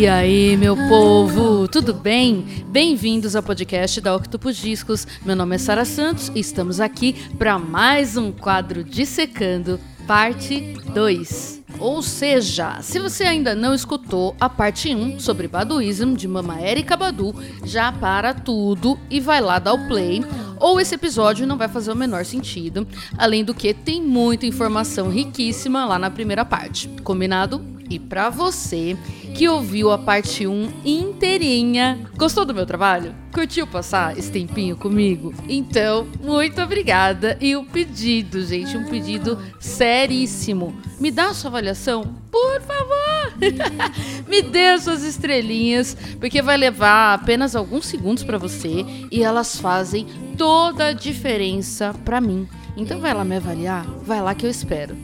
E aí, meu povo, tudo bem? Bem-vindos ao podcast da Octopus Discos. Meu nome é Sara Santos e estamos aqui para mais um quadro Dissecando, parte 2. Ou seja, se você ainda não escutou a parte 1 sobre Baduísmo de Mama Erika Badu, já para tudo e vai lá dar o play ou esse episódio não vai fazer o menor sentido. Além do que, tem muita informação riquíssima lá na primeira parte. Combinado? E para você que ouviu a parte 1 inteirinha, gostou do meu trabalho? Curtiu passar esse tempinho comigo? Então, muito obrigada. E o pedido, gente, um pedido seríssimo. Me dá a sua avaliação, por favor. Me dê suas estrelinhas, porque vai levar apenas alguns segundos para você e elas fazem toda a diferença para mim. Então vai lá me avaliar, vai lá que eu espero.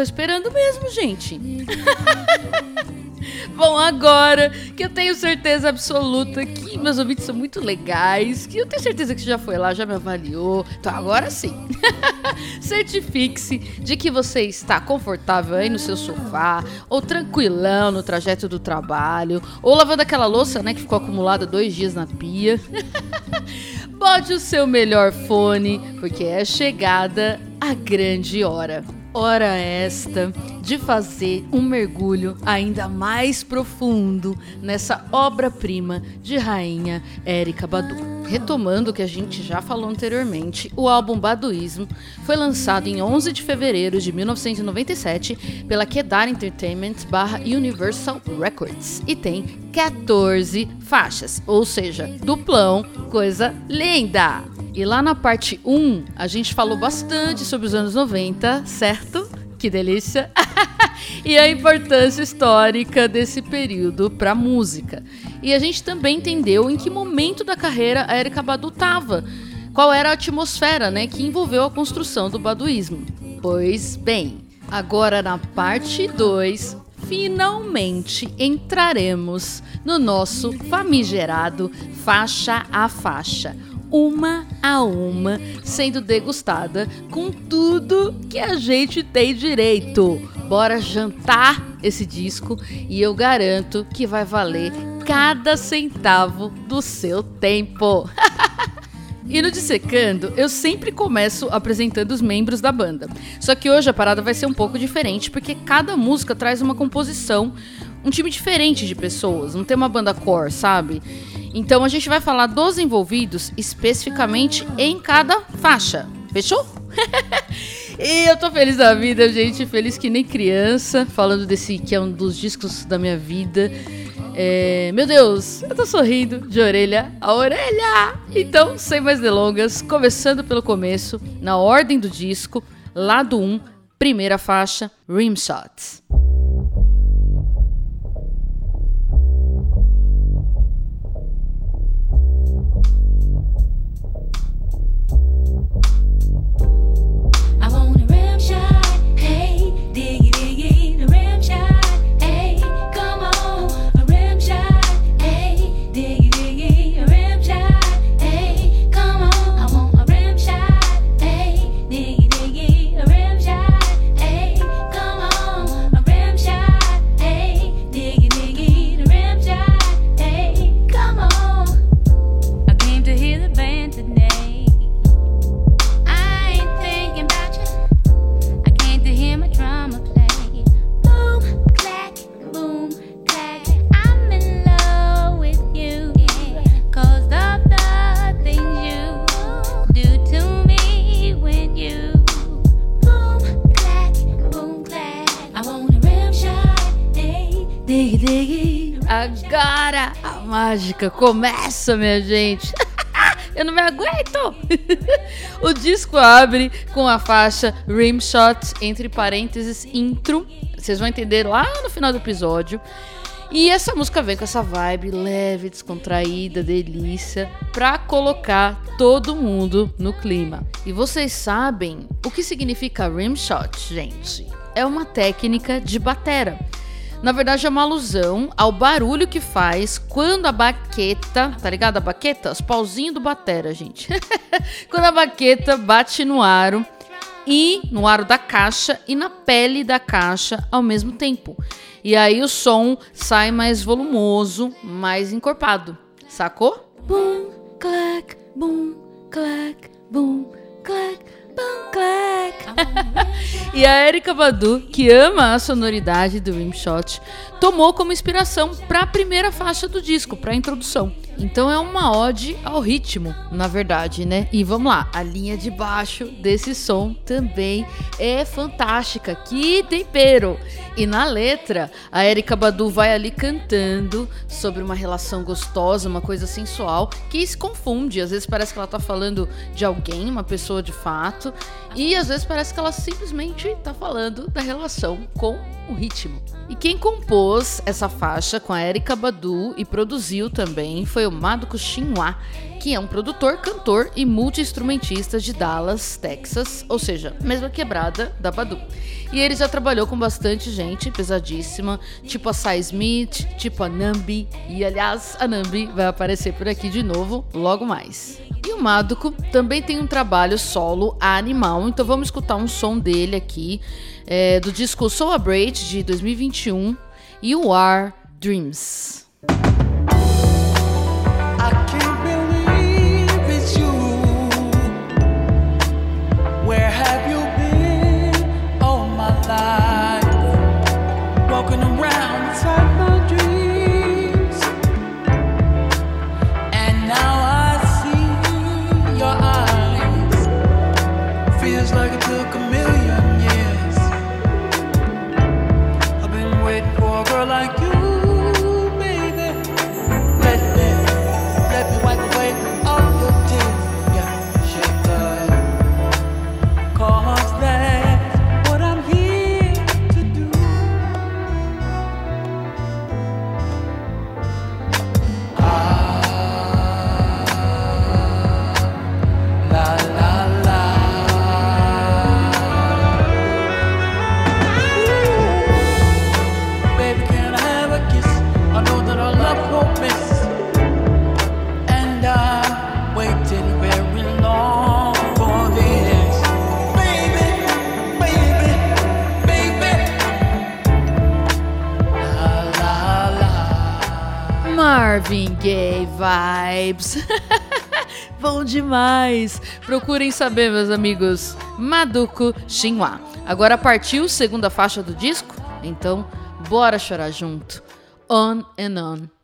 Tô esperando mesmo, gente. Bom, agora que eu tenho certeza absoluta que meus ouvintes são muito legais, que eu tenho certeza que você já foi lá, já me avaliou, então agora sim. Certifique-se de que você está confortável aí no seu sofá, ou tranquilão no trajeto do trabalho, ou lavando aquela louça, né, que ficou acumulada dois dias na pia. Bote o seu melhor fone, porque é chegada a grande hora. Hora esta de fazer um mergulho ainda mais profundo nessa obra-prima de rainha Erika Badu. Retomando o que a gente já falou anteriormente, o álbum Baduísmo foi lançado em 11 de fevereiro de 1997 pela Kedar Entertainment barra Universal Records e tem 14 faixas, ou seja, duplão, coisa linda! E lá na parte 1, a gente falou bastante sobre os anos 90, certo? Que delícia! e a importância histórica desse período para a música. E a gente também entendeu em que momento da carreira a Erika Badu estava. Qual era a atmosfera né, que envolveu a construção do baduísmo. Pois bem, agora na parte 2, finalmente entraremos no nosso famigerado faixa a faixa uma a uma, sendo degustada com tudo que a gente tem direito. Bora jantar esse disco e eu garanto que vai valer cada centavo do seu tempo. E no Dissecando, eu sempre começo apresentando os membros da banda. Só que hoje a parada vai ser um pouco diferente, porque cada música traz uma composição, um time diferente de pessoas. Não tem uma banda core, sabe? Então a gente vai falar dos envolvidos especificamente em cada faixa. Fechou? e eu tô feliz da vida, gente. Feliz que nem criança. Falando desse que é um dos discos da minha vida. É, meu Deus, eu tô sorrindo de orelha a orelha. Então, sem mais delongas, começando pelo começo, na ordem do disco, lado 1, primeira faixa, Rimshots. Agora a mágica começa, minha gente. Eu não me aguento! o disco abre com a faixa Rimshot, entre parênteses, intro. Vocês vão entender lá no final do episódio. E essa música vem com essa vibe leve, descontraída, delícia, pra colocar todo mundo no clima. E vocês sabem o que significa rimshot, gente? É uma técnica de batera na verdade, é uma alusão ao barulho que faz quando a baqueta, tá ligado? A baqueta? Os pauzinhos do batera, gente. quando a baqueta bate no aro e no aro da caixa e na pele da caixa ao mesmo tempo. E aí o som sai mais volumoso, mais encorpado. Sacou? Boom, clack, boom, clack, boom, clack. e a Erika Badu, que ama a sonoridade do Rimshot, tomou como inspiração para a primeira faixa do disco, para a introdução. Então é uma ode ao ritmo, na verdade, né? E vamos lá, a linha de baixo desse som também é fantástica. Que tempero! E na letra, a Erika Badu vai ali cantando sobre uma relação gostosa, uma coisa sensual, que se confunde. Às vezes parece que ela tá falando de alguém, uma pessoa de fato, e às vezes parece que ela simplesmente tá falando da relação com o ritmo. E quem compôs essa faixa com a Erika Badu e produziu também foi o Madoka Shinwa, que é um produtor, cantor e multi-instrumentista de Dallas, Texas, ou seja, mesma quebrada da Badu. E ele já trabalhou com bastante gente pesadíssima, tipo a Sai Smith, tipo a Nambi, e aliás, a Nambi vai aparecer por aqui de novo logo mais. E o Madoka também tem um trabalho solo animal, então vamos escutar um som dele aqui é, do disco Soul Braid de 2021 e o Are Dreams. Gaye Vibes. Bom demais! Procurem saber, meus amigos. Maduko Shinwa. Agora partiu segunda faixa do disco? Então, bora chorar junto. On and On.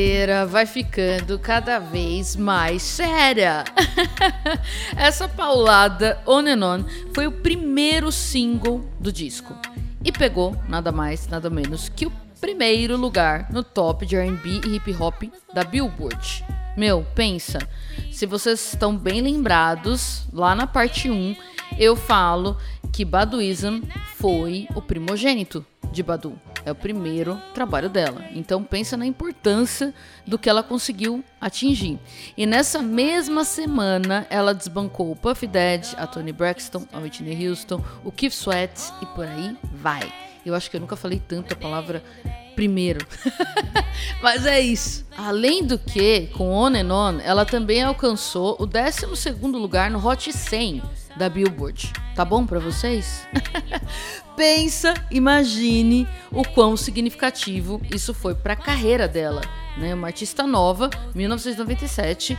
Brincadeira vai ficando cada vez mais séria. Essa paulada On and On foi o primeiro single do disco e pegou nada mais, nada menos que o primeiro lugar no top de R&B e hip hop da Billboard. Meu, pensa, se vocês estão bem lembrados, lá na parte 1 eu falo que Baduism foi o primogênito de Badu. É o primeiro trabalho dela. Então pensa na importância do que ela conseguiu atingir. E nessa mesma semana ela desbancou o Puff Daddy, a Tony Braxton, a Whitney Houston, o Keith Sweat e por aí vai. Eu acho que eu nunca falei tanto a palavra primeiro. Mas é isso. Além do que, com On and On, ela também alcançou o 12 lugar no Hot 100 da Billboard. Tá bom para vocês? Pensa, imagine o quão significativo isso foi para a carreira dela. Né? Uma artista nova, 1997,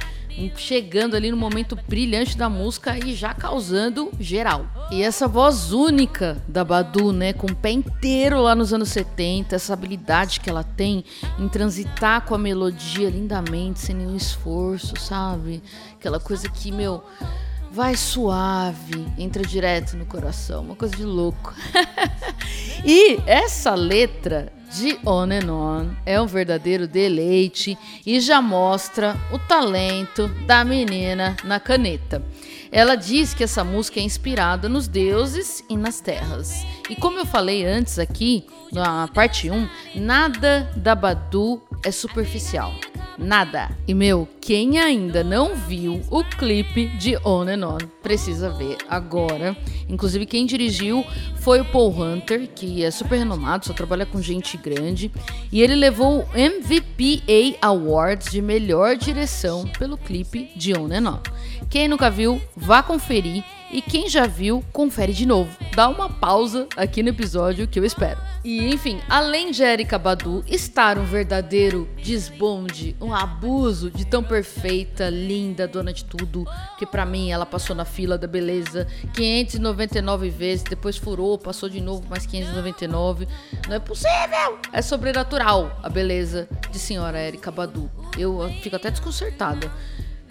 chegando ali no momento brilhante da música e já causando geral. E essa voz única da Badu, né, com o pé inteiro lá nos anos 70, essa habilidade que ela tem em transitar com a melodia lindamente, sem nenhum esforço, sabe? Aquela coisa que, meu, vai suave, entra direto no coração, uma coisa de louco. e essa letra de On and On é um verdadeiro deleite e já mostra o talento da menina na caneta. Ela diz que essa música é inspirada nos deuses e nas terras. E como eu falei antes aqui, na parte 1, nada da Badu é superficial. Nada. E meu, quem ainda não viu o clipe de On and On precisa ver agora. Inclusive, quem dirigiu foi o Paul Hunter, que é super renomado, só trabalha com gente grande. E ele levou o MVPA Awards de melhor direção pelo clipe de On and On. Quem nunca viu, vá conferir. E quem já viu, confere de novo. Dá uma pausa aqui no episódio que eu espero. E enfim, além de Erika Badu estar um verdadeiro desbonde, um abuso de tão perfeita, linda, dona de tudo, que para mim ela passou na fila da beleza 599 vezes, depois furou, passou de novo mais 599. Não é possível! É sobrenatural a beleza de senhora Erika Badu. Eu fico até desconcertada.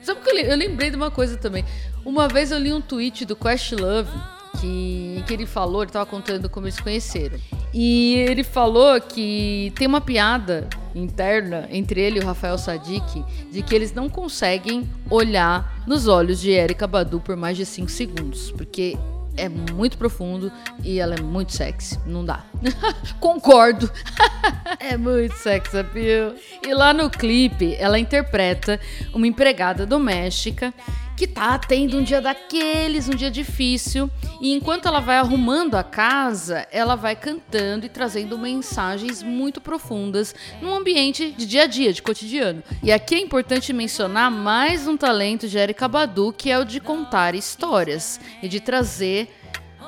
Sabe que eu lembrei de uma coisa também. Uma vez eu li um tweet do Questlove que, que ele falou, ele tava contando como eles conheceram. E ele falou que tem uma piada interna entre ele e o Rafael Sadik de que eles não conseguem olhar nos olhos de Erika Badu por mais de 5 segundos, porque é muito profundo e ela é muito sexy. Não dá. Concordo. é muito sexy appeal. E lá no clipe, ela interpreta uma empregada doméstica que tá tendo um dia daqueles, um dia difícil, e enquanto ela vai arrumando a casa, ela vai cantando e trazendo mensagens muito profundas num ambiente de dia a dia, de cotidiano. E aqui é importante mencionar mais um talento de Erika Badu, que é o de contar histórias e de trazer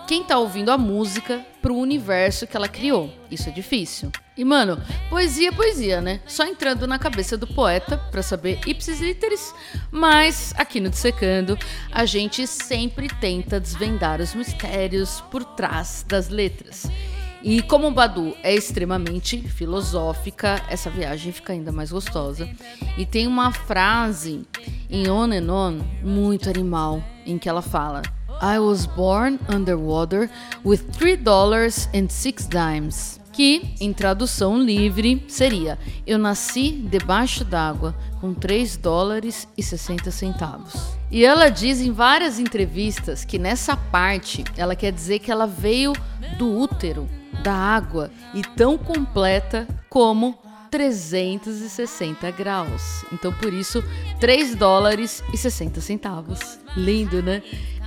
quem tá ouvindo a música pro universo que ela criou. Isso é difícil. E mano, poesia é poesia, né? Só entrando na cabeça do poeta para saber ipsis literis, mas aqui no Dissecando a gente sempre tenta desvendar os mistérios por trás das letras. E como o Badu é extremamente filosófica, essa viagem fica ainda mais gostosa. E tem uma frase em On and On muito animal, em que ela fala: I was born underwater with three dollars and six dimes. Que, em tradução livre, seria: Eu nasci debaixo d'água com 3 dólares e 60 centavos. E ela diz em várias entrevistas que nessa parte ela quer dizer que ela veio do útero, da água, e tão completa como 360 graus. Então, por isso, 3 dólares e 60 centavos. Lindo, né?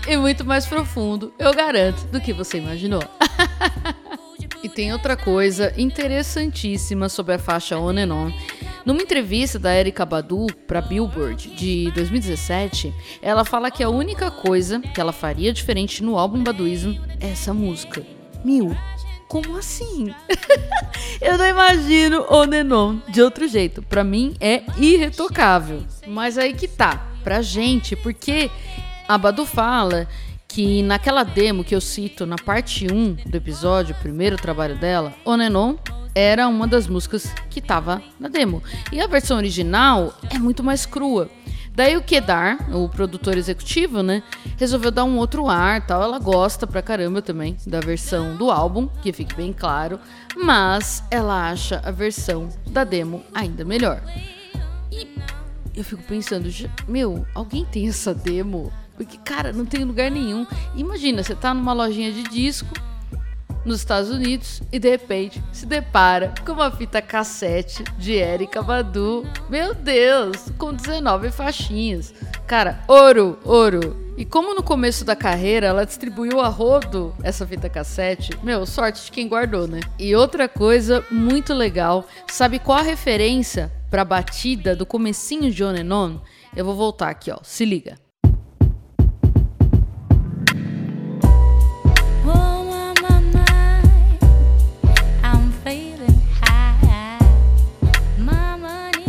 e muito mais profundo, eu garanto, do que você imaginou. e tem outra coisa interessantíssima sobre a faixa On and On. Numa entrevista da Erika Badu para Billboard de 2017, ela fala que a única coisa que ela faria diferente no álbum Baduism é essa música. Mil, como assim? eu não imagino On and On de outro jeito. Para mim é irretocável. Mas aí que tá, pra gente, porque a Badu fala que naquela demo que eu cito na parte 1 do episódio, o primeiro trabalho dela, On and On era uma das músicas que estava na demo. E a versão original é muito mais crua. Daí o Kedar, o produtor executivo, né, resolveu dar um outro ar, tal. Ela gosta pra caramba também da versão do álbum, que fique bem claro, mas ela acha a versão da demo ainda melhor. E eu fico pensando, meu, alguém tem essa demo? Porque, cara, não tem lugar nenhum. Imagina, você tá numa lojinha de disco nos Estados Unidos e de repente se depara com uma fita cassete de Erika Badu. Meu Deus, com 19 faixinhas. Cara, ouro, ouro. E como no começo da carreira ela distribuiu a rodo essa fita cassete, meu, sorte de quem guardou, né? E outra coisa muito legal, sabe qual a referência pra batida do comecinho de On and On? Eu vou voltar aqui, ó. Se liga.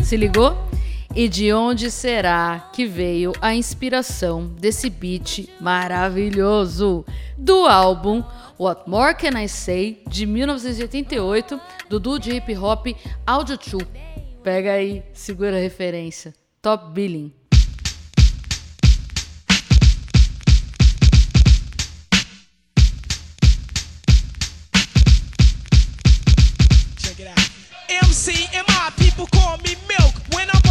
Se ligou? E de onde será que veio a inspiração desse beat maravilhoso? Do álbum What More Can I Say, de 1988, do duo de hip hop Audio 2. Pega aí, segura a referência. Top Billing. MC and my people call me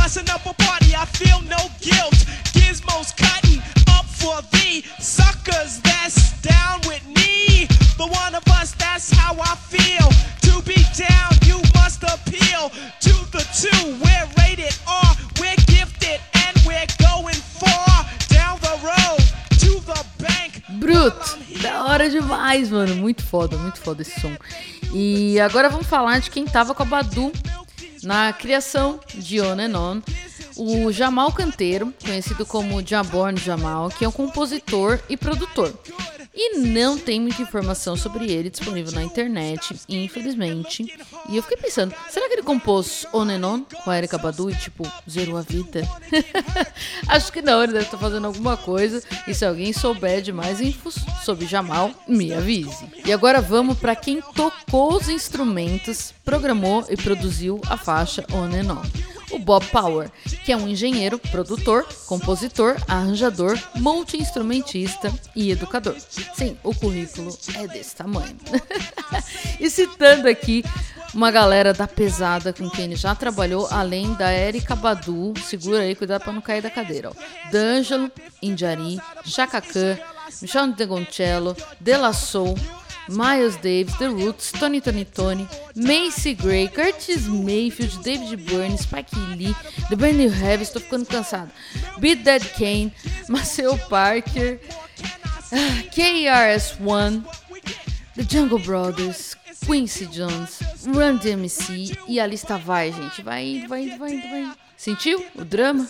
busting up a party, I feel no guilt. Gizmos cutting up for the suckers that's down with me. The one of us, that's how I feel. To be down, you must appeal to the two. We're rated R, we're gifted, and we're going far down the road to the bank. Bruto, da hora demais, mano. Muito foda, muito foda esse som. E agora vamos falar de quem tava com a Badu na criação de On and On. O Jamal Canteiro, conhecido como Jaborn Jamal, que é um compositor e produtor. E não tem muita informação sobre ele disponível na internet, infelizmente. E eu fiquei pensando, será que ele compôs On and On com a Erika Badu e, tipo, zerou a vida? Acho que não, ele deve estar fazendo alguma coisa. E se alguém souber de mais infos sobre Jamal, me avise. E agora vamos para quem tocou os instrumentos, programou e produziu a faixa On and On o Bob Power, que é um engenheiro, produtor, compositor, arranjador, multi-instrumentista e educador. Sim, o currículo é desse tamanho. e citando aqui uma galera da pesada com quem ele já trabalhou, além da Erika Badu, segura aí, cuidado para não cair da cadeira, ó. D'Angelo, Indiari, Chaka Khan, Michel Degoncello, De La Soul, Miles Davis, The Roots, Tony Tony Tony, Macy Gray, Curtis Mayfield, David Byrne, Spike Lee, The Brand New Heavy, estou ficando cansado, Beat Dead Kane, Marcel Parker, KRS-One, The Jungle Brothers, Quincy Jones, Run DMC e a lista vai, gente, vai indo, vai indo, vai indo, vai indo. Sentiu o drama?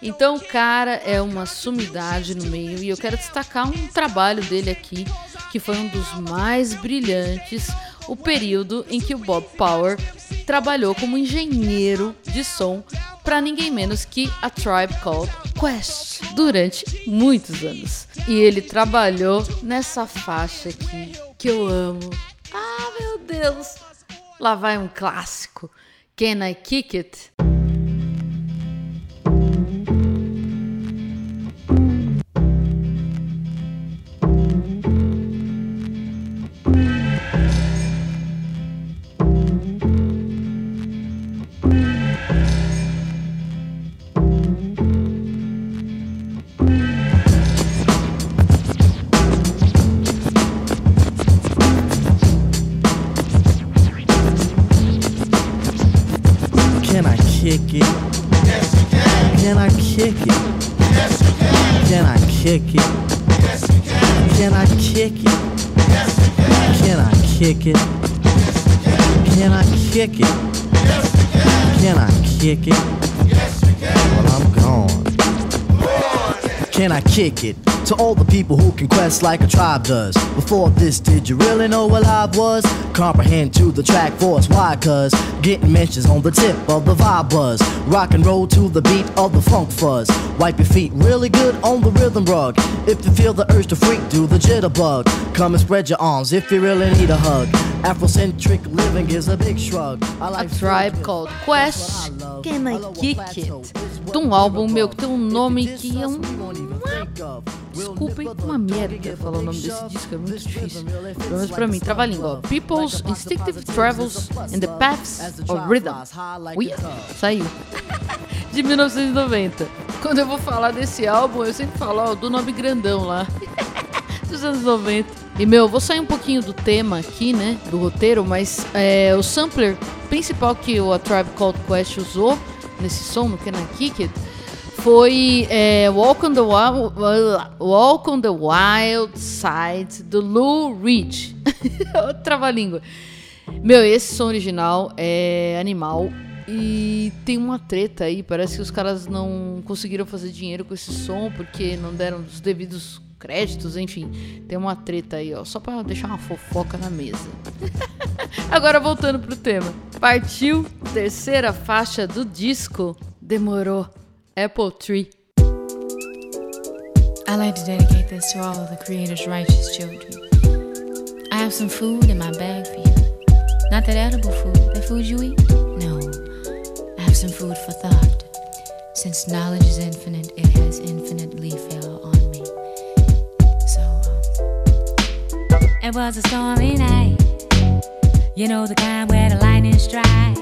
Então o cara é uma sumidade no meio e eu quero destacar um trabalho dele aqui que foi um dos mais brilhantes, o período em que o Bob Power trabalhou como engenheiro de som para ninguém menos que a Tribe Called Quest durante muitos anos. E ele trabalhou nessa faixa aqui que eu amo. Ah, meu Deus! Lá vai um clássico. Can I Kick It? kick it? Can I kick it? Can I kick it? Well, I'm gone. Can I kick it? To all the people who can quest like a tribe does. Before this, did you really know what live was? Comprehend to the track force, why? Cuz getting mentions on the tip of the vibe buzz. Rock and roll to the beat of the funk fuzz. Wipe your feet really good on the rhythm rug. If you feel the urge to freak, do the jitterbug. Come and spread your arms if you really need a hug. Afrocentric living is a big shrug. a tribe called Quest, Can I Kick It? De um álbum meu que tem um nome que é um Desculpem, uma merda falar o nome desse disco, é muito difícil. Pelo menos pra mim, trava a língua. People's Instinctive Travels in the Paths of Rhythm. Uia, saiu. De 1990. Quando eu vou falar desse álbum, eu sempre falo ó, do nome grandão lá. Dos anos 90. E meu, vou sair um pouquinho do tema aqui, né? Do roteiro, mas é, o sampler principal que o A Tribe Called Quest usou nesse som, no Can I Kick foi é, Walk, on the Wild, Walk on the Wild Side do Lou Reed. Outra língua. Meu, esse som original é animal. E tem uma treta aí, parece que os caras não conseguiram fazer dinheiro com esse som porque não deram os devidos créditos, enfim. Tem uma treta aí, ó, só para deixar uma fofoca na mesa. Agora voltando pro tema. Partiu terceira faixa do disco Demorou. Apple Tree. I like to dedicate this to all of the Creator's righteous children. I have some food in my bag for you. Not that edible food, the food you eat. No, I have some food for thought. Since knowledge is infinite, it has infinitely fell it was a stormy night. You know the kind where the lightning strikes.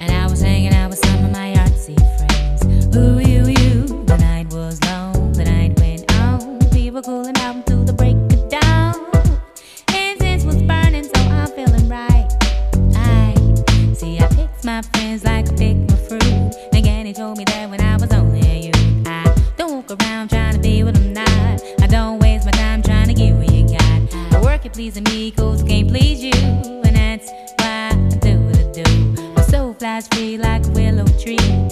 And I was hanging out with some of my artsy friends. Ooh, you, you. The night was long, the night went on. We were cooling out through the break of dawn. Incense was burning, so I'm feeling right. I see, I picked my friends like I pick my fruit. Again, he told me that pleasing me, I can't please you. And that's why I do what I do. My soul flies free like a willow tree.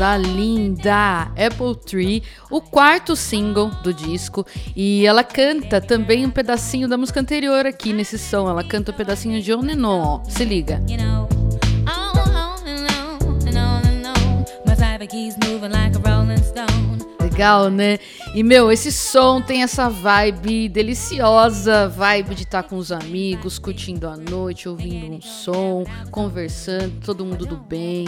Coisa linda! Apple Tree, o quarto single do disco. E ela canta também um pedacinho da música anterior aqui nesse som. Ela canta um pedacinho de On and On, ó. Se liga. you know, a. Legal, né? E meu, esse som tem essa vibe deliciosa, vibe de estar com os amigos, curtindo a noite, ouvindo um som, conversando, todo mundo do bem.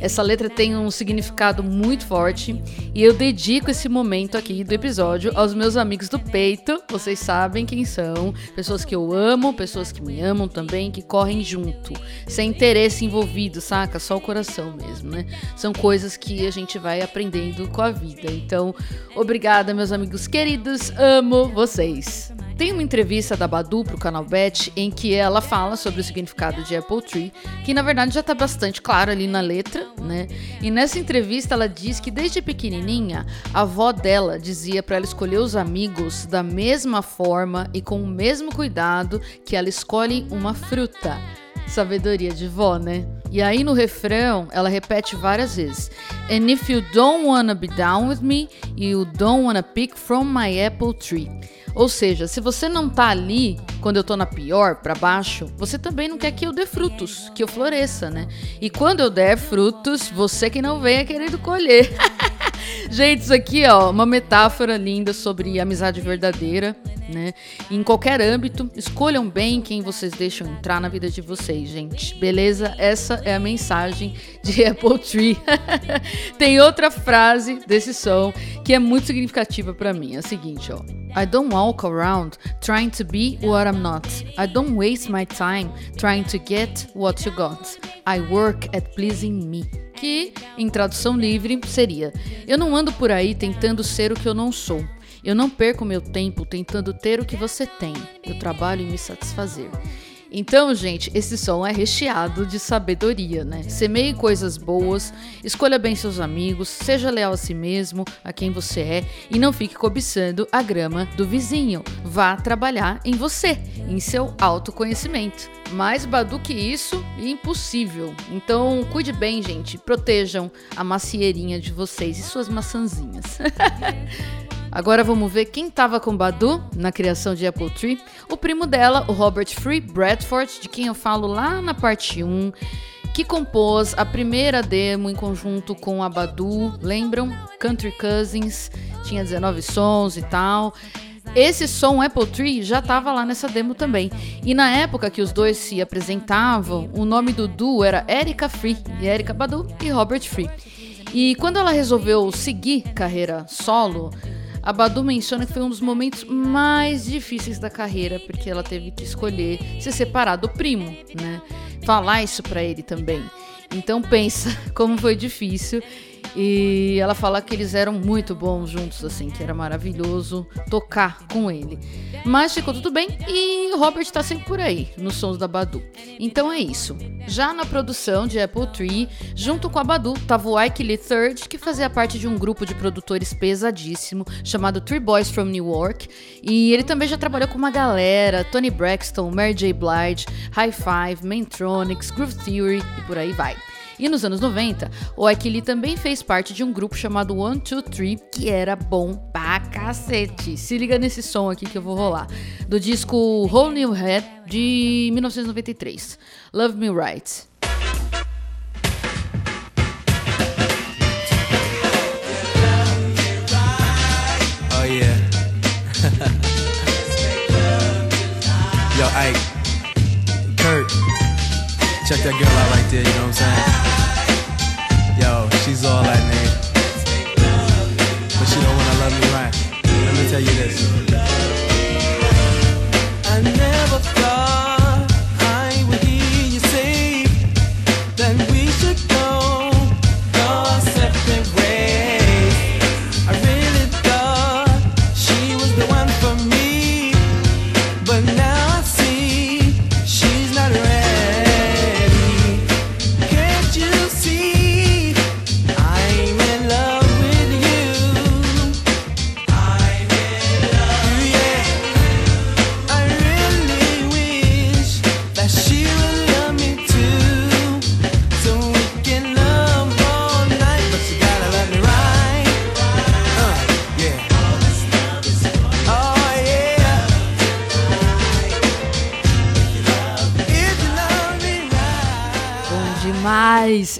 Essa letra tem um significado muito forte e eu dedico esse momento aqui do episódio aos meus amigos do peito. Vocês sabem quem são, pessoas que eu amo, pessoas que me amam também, que correm junto, sem interesse envolvido, saca? Só o coração mesmo, né? São coisas que a gente vai aprendendo com a vida. Então, obrigada, meus amigos queridos, amo vocês. Tem uma entrevista da Badu pro canal Bet em que ela fala sobre o significado de Apple Tree, que na verdade já tá bastante claro ali na letra, né? E nessa entrevista ela diz que desde pequenininha a avó dela dizia para ela escolher os amigos da mesma forma e com o mesmo cuidado que ela escolhe uma fruta. Sabedoria de vó, né? E aí no refrão ela repete várias vezes: And if you don't wanna be down with me, you don't wanna pick from my apple tree. Ou seja, se você não tá ali quando eu tô na pior, pra baixo, você também não quer que eu dê frutos, que eu floresça, né? E quando eu der frutos, você que não venha querendo colher. Gente, isso aqui, ó, uma metáfora linda sobre amizade verdadeira, né? Em qualquer âmbito, escolham bem quem vocês deixam entrar na vida de vocês, gente. Beleza? Essa é a mensagem de Apple Tree. Tem outra frase desse som que é muito significativa pra mim. É a seguinte, ó. I don't walk around trying to be what I'm not. I don't waste my time trying to get what you got. I work at pleasing me. Que, em tradução livre, seria: Eu não ando por aí tentando ser o que eu não sou. Eu não perco meu tempo tentando ter o que você tem. Eu trabalho em me satisfazer. Então, gente, esse som é recheado de sabedoria, né? Semeie coisas boas, escolha bem seus amigos, seja leal a si mesmo, a quem você é e não fique cobiçando a grama do vizinho. Vá trabalhar em você, em seu autoconhecimento. Mais Badu que isso, impossível. Então, cuide bem, gente. Protejam a macieirinha de vocês e suas maçãzinhas. Agora vamos ver quem tava com Badu na criação de Apple Tree. O primo dela, o Robert Free Bradford, de quem eu falo lá na parte 1, que compôs a primeira demo em conjunto com a Badu. Lembram? Country Cousins, tinha 19 sons e tal. Esse som Apple Tree já estava lá nessa demo também. E na época que os dois se apresentavam, o nome do duo era Erika Free, e Erika Badu e Robert Free. E quando ela resolveu seguir carreira solo, a Badu menciona que foi um dos momentos mais difíceis da carreira, porque ela teve que escolher se separar do primo, né? Falar isso pra ele também. Então pensa como foi difícil. E ela fala que eles eram muito bons juntos, assim, que era maravilhoso tocar com ele. Mas ficou tudo bem e Robert tá sempre por aí, nos sons da Badu. Então é isso. Já na produção de Apple Tree, junto com a Badu, tava o Ike Lee Third, que fazia parte de um grupo de produtores pesadíssimo chamado Three Boys from New York. E ele também já trabalhou com uma galera: Tony Braxton, Mary J. Blige, High Five, Maintronics, Groove Theory e por aí vai. E nos anos 90, o Ike também fez parte de um grupo chamado One Two Three, que era bom pra cacete. Se liga nesse som aqui que eu vou rolar. Do disco Whole New Head, de 1993. Love Me Right. Check that girl out right there. You know what I'm saying? Yo, she's all that name, but she don't wanna love me right. Let me tell you this.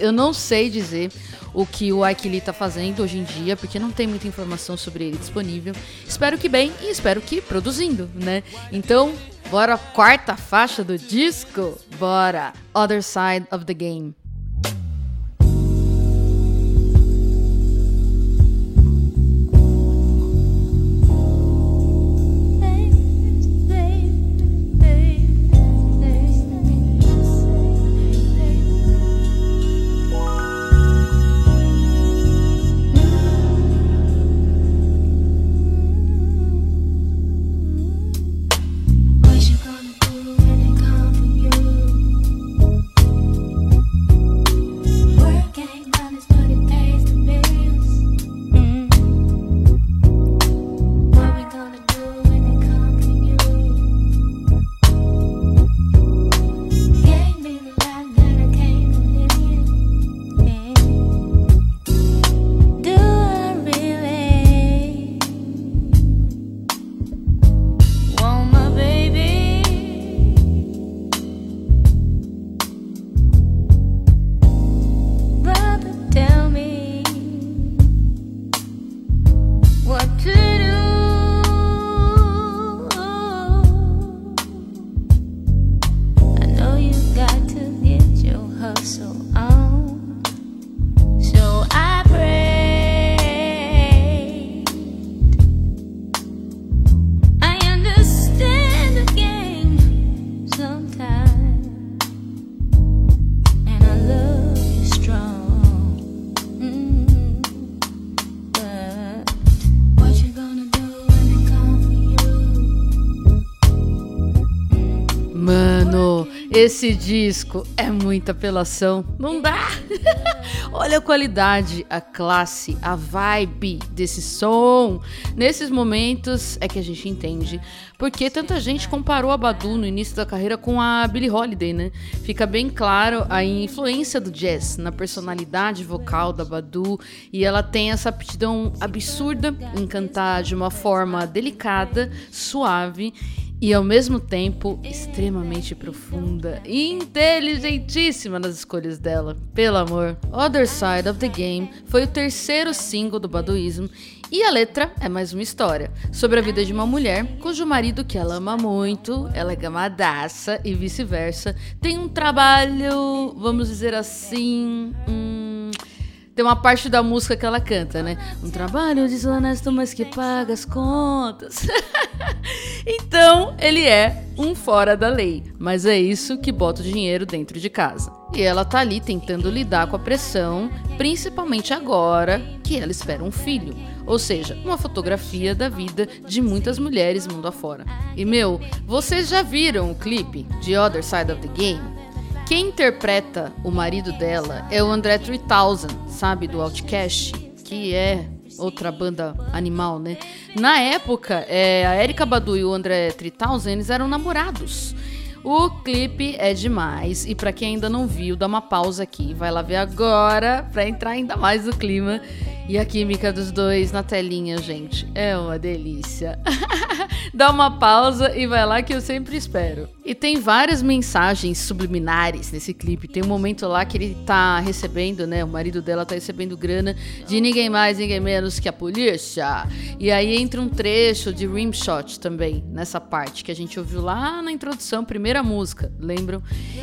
Eu não sei dizer o que o Ike Lee tá fazendo hoje em dia, porque não tem muita informação sobre ele disponível. Espero que bem e espero que produzindo, né? Então, bora a quarta faixa do disco? Bora! Other Side of the Game. Esse disco é muita apelação. Não dá! Olha a qualidade, a classe, a vibe desse som. Nesses momentos é que a gente entende porque tanta gente comparou a Badu no início da carreira com a Billie Holiday, né? Fica bem claro a influência do jazz na personalidade vocal da Badu e ela tem essa aptidão absurda em cantar de uma forma delicada, suave e ao mesmo tempo extremamente profunda e inteligentíssima nas escolhas dela. Pelo amor. Other Side of the Game foi o terceiro single do Baduísmo e a letra é mais uma história sobre a vida de uma mulher cujo marido, que ela ama muito, ela é gamadaça e vice-versa, tem um trabalho, vamos dizer assim. Hum, tem uma parte da música que ela canta, né? Um trabalho desonesto, mas que paga as contas. então, ele é um fora da lei, mas é isso que bota o dinheiro dentro de casa. E ela tá ali tentando lidar com a pressão, principalmente agora que ela espera um filho. Ou seja, uma fotografia da vida de muitas mulheres mundo afora. E meu, vocês já viram o clipe de Other Side of the Game? Quem interpreta o marido dela é o André 3000, sabe, do Outcast, que é outra banda animal, né? Na época, é, a Erika Badu e o André 3000, eles eram namorados. O clipe é demais e pra quem ainda não viu, dá uma pausa aqui, vai lá ver agora pra entrar ainda mais no clima. E a química dos dois na telinha, gente, é uma delícia. dá uma pausa e vai lá que eu sempre espero. E tem várias mensagens subliminares nesse clipe. Tem um momento lá que ele tá recebendo, né? O marido dela tá recebendo grana de ninguém mais, ninguém menos que a polícia. E aí entra um trecho de Rimshot também, nessa parte que a gente ouviu lá na introdução, primeira música, lembram?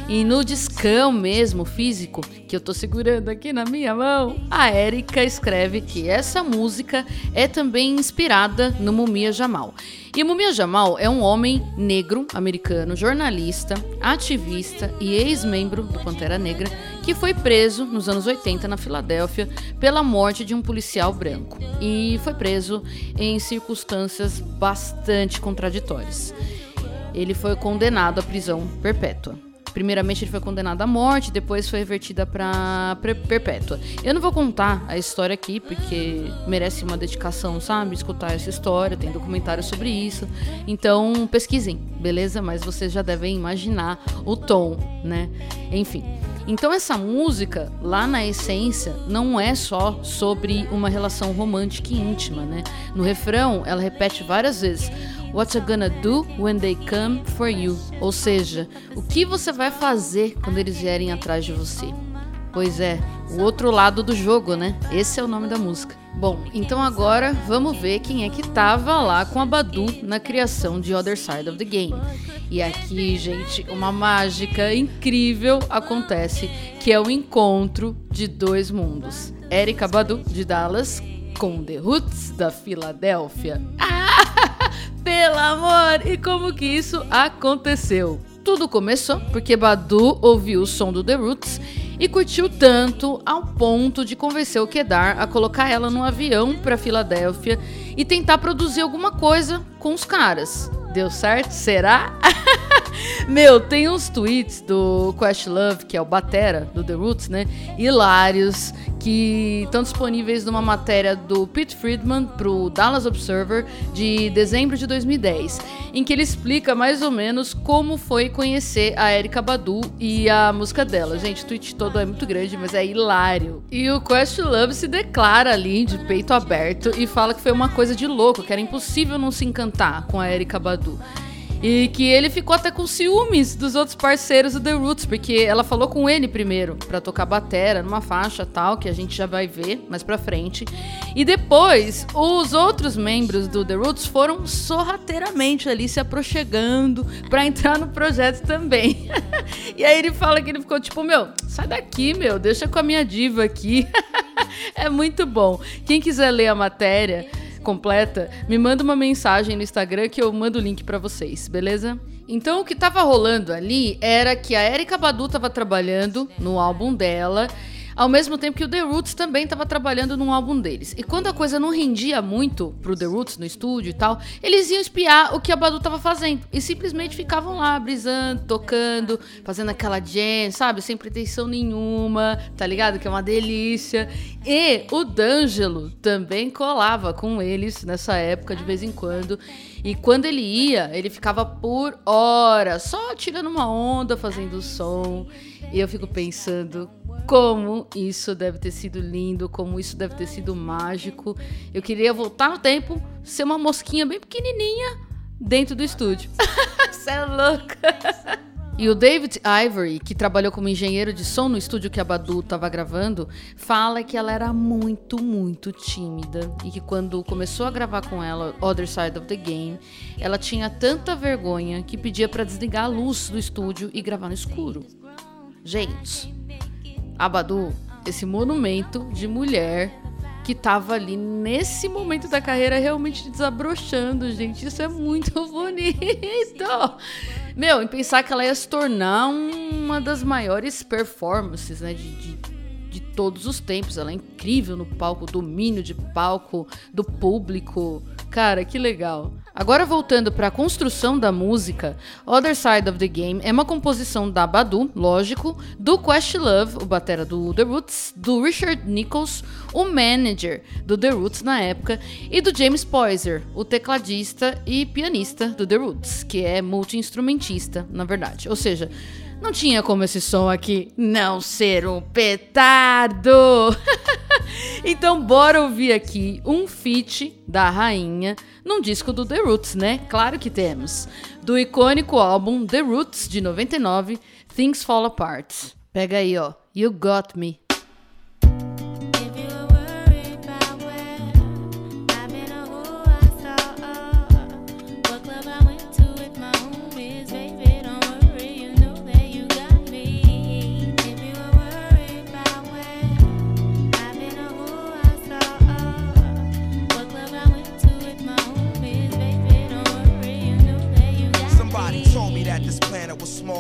E no discão mesmo, físico, que eu tô segurando aqui na minha mão, a Erika escreve que essa música é também inspirada no Mumia Jamal. E Mumia Jamal é um homem negro americano, jornalista, ativista e ex-membro do Pantera Negra que foi preso nos anos 80 na Filadélfia pela morte de um policial branco. E foi preso em circunstâncias bastante contraditórias. Ele foi condenado à prisão perpétua. Primeiramente ele foi condenado à morte, depois foi revertida para perpétua. Eu não vou contar a história aqui porque merece uma dedicação, sabe? Escutar essa história, tem documentário sobre isso. Então pesquisem, beleza? Mas vocês já devem imaginar o tom, né? Enfim. Então essa música, lá na essência, não é só sobre uma relação romântica e íntima, né? No refrão, ela repete várias vezes: What you gonna do when they come for you? Ou seja, o que você vai fazer quando eles vierem atrás de você? Pois é, o outro lado do jogo, né? Esse é o nome da música. Bom, então agora vamos ver quem é que tava lá com a Badu na criação de Other Side of the Game. E aqui, gente, uma mágica incrível acontece, que é o encontro de dois mundos. Erika Badu, de Dallas, com The Roots, da Filadélfia. Ah, pelo amor! E como que isso aconteceu? Tudo começou porque Badu ouviu o som do The Roots e curtiu tanto ao ponto de convencer o Kedar a colocar ela num avião para Filadélfia e tentar produzir alguma coisa com os caras. Deu certo? Será? Meu, tem uns tweets do Questlove, que é o batera do The Roots, né? Hilários, que estão disponíveis numa matéria do Pete Friedman pro Dallas Observer de dezembro de 2010, em que ele explica mais ou menos como foi conhecer a Erika Badu e a música dela. Gente, o tweet todo é muito grande, mas é hilário. E o Questlove se declara ali de peito aberto e fala que foi uma coisa de louco, que era impossível não se encantar com a Erika Badu. E que ele ficou até com ciúmes dos outros parceiros do The Roots, porque ela falou com ele primeiro para tocar batera numa faixa tal, que a gente já vai ver mais pra frente. E depois, os outros membros do The Roots foram sorrateiramente ali se aproximando para entrar no projeto também. e aí ele fala que ele ficou tipo, meu, sai daqui, meu, deixa com a minha diva aqui. é muito bom. Quem quiser ler a matéria, completa, me manda uma mensagem no Instagram que eu mando o link para vocês, beleza? Então o que tava rolando ali era que a Erika Badu tava trabalhando no álbum dela, ao mesmo tempo que o The Roots também tava trabalhando num álbum deles. E quando a coisa não rendia muito pro The Roots no estúdio e tal, eles iam espiar o que a Badu tava fazendo e simplesmente ficavam lá brisando, tocando, fazendo aquela jam, sabe, sem pretensão nenhuma, tá ligado? Que é uma delícia. E o D'Angelo também colava com eles nessa época de vez em quando. E quando ele ia, ele ficava por horas só tirando uma onda, fazendo som. E eu fico pensando como isso deve ter sido lindo, como isso deve ter sido mágico. Eu queria voltar no tempo, ser uma mosquinha bem pequenininha dentro do estúdio. Você é louca! E o David Ivory, que trabalhou como engenheiro de som no estúdio que a Badu estava gravando, fala que ela era muito, muito tímida e que quando começou a gravar com ela Other Side of the Game, ela tinha tanta vergonha que pedia para desligar a luz do estúdio e gravar no escuro. Gente, a Badu, esse monumento de mulher que tava ali nesse momento da carreira realmente desabrochando, gente. Isso é muito bonito. Meu, em pensar que ela ia se tornar uma das maiores performances, né? De, de, de todos os tempos. Ela é incrível no palco, domínio de palco, do público. Cara, que legal. Agora voltando para a construção da música, Other Side of the Game é uma composição da Badu, lógico, do Questlove, o batera do The Roots, do Richard Nichols, o manager do The Roots na época, e do James Poyser, o tecladista e pianista do The Roots, que é multi-instrumentista, na verdade. Ou seja, não tinha como esse som aqui não ser um petardo. então bora ouvir aqui um feat da rainha num disco do The Roots, né? Claro que temos. Do icônico álbum The Roots de 99, Things Fall Apart. Pega aí, ó. You Got Me.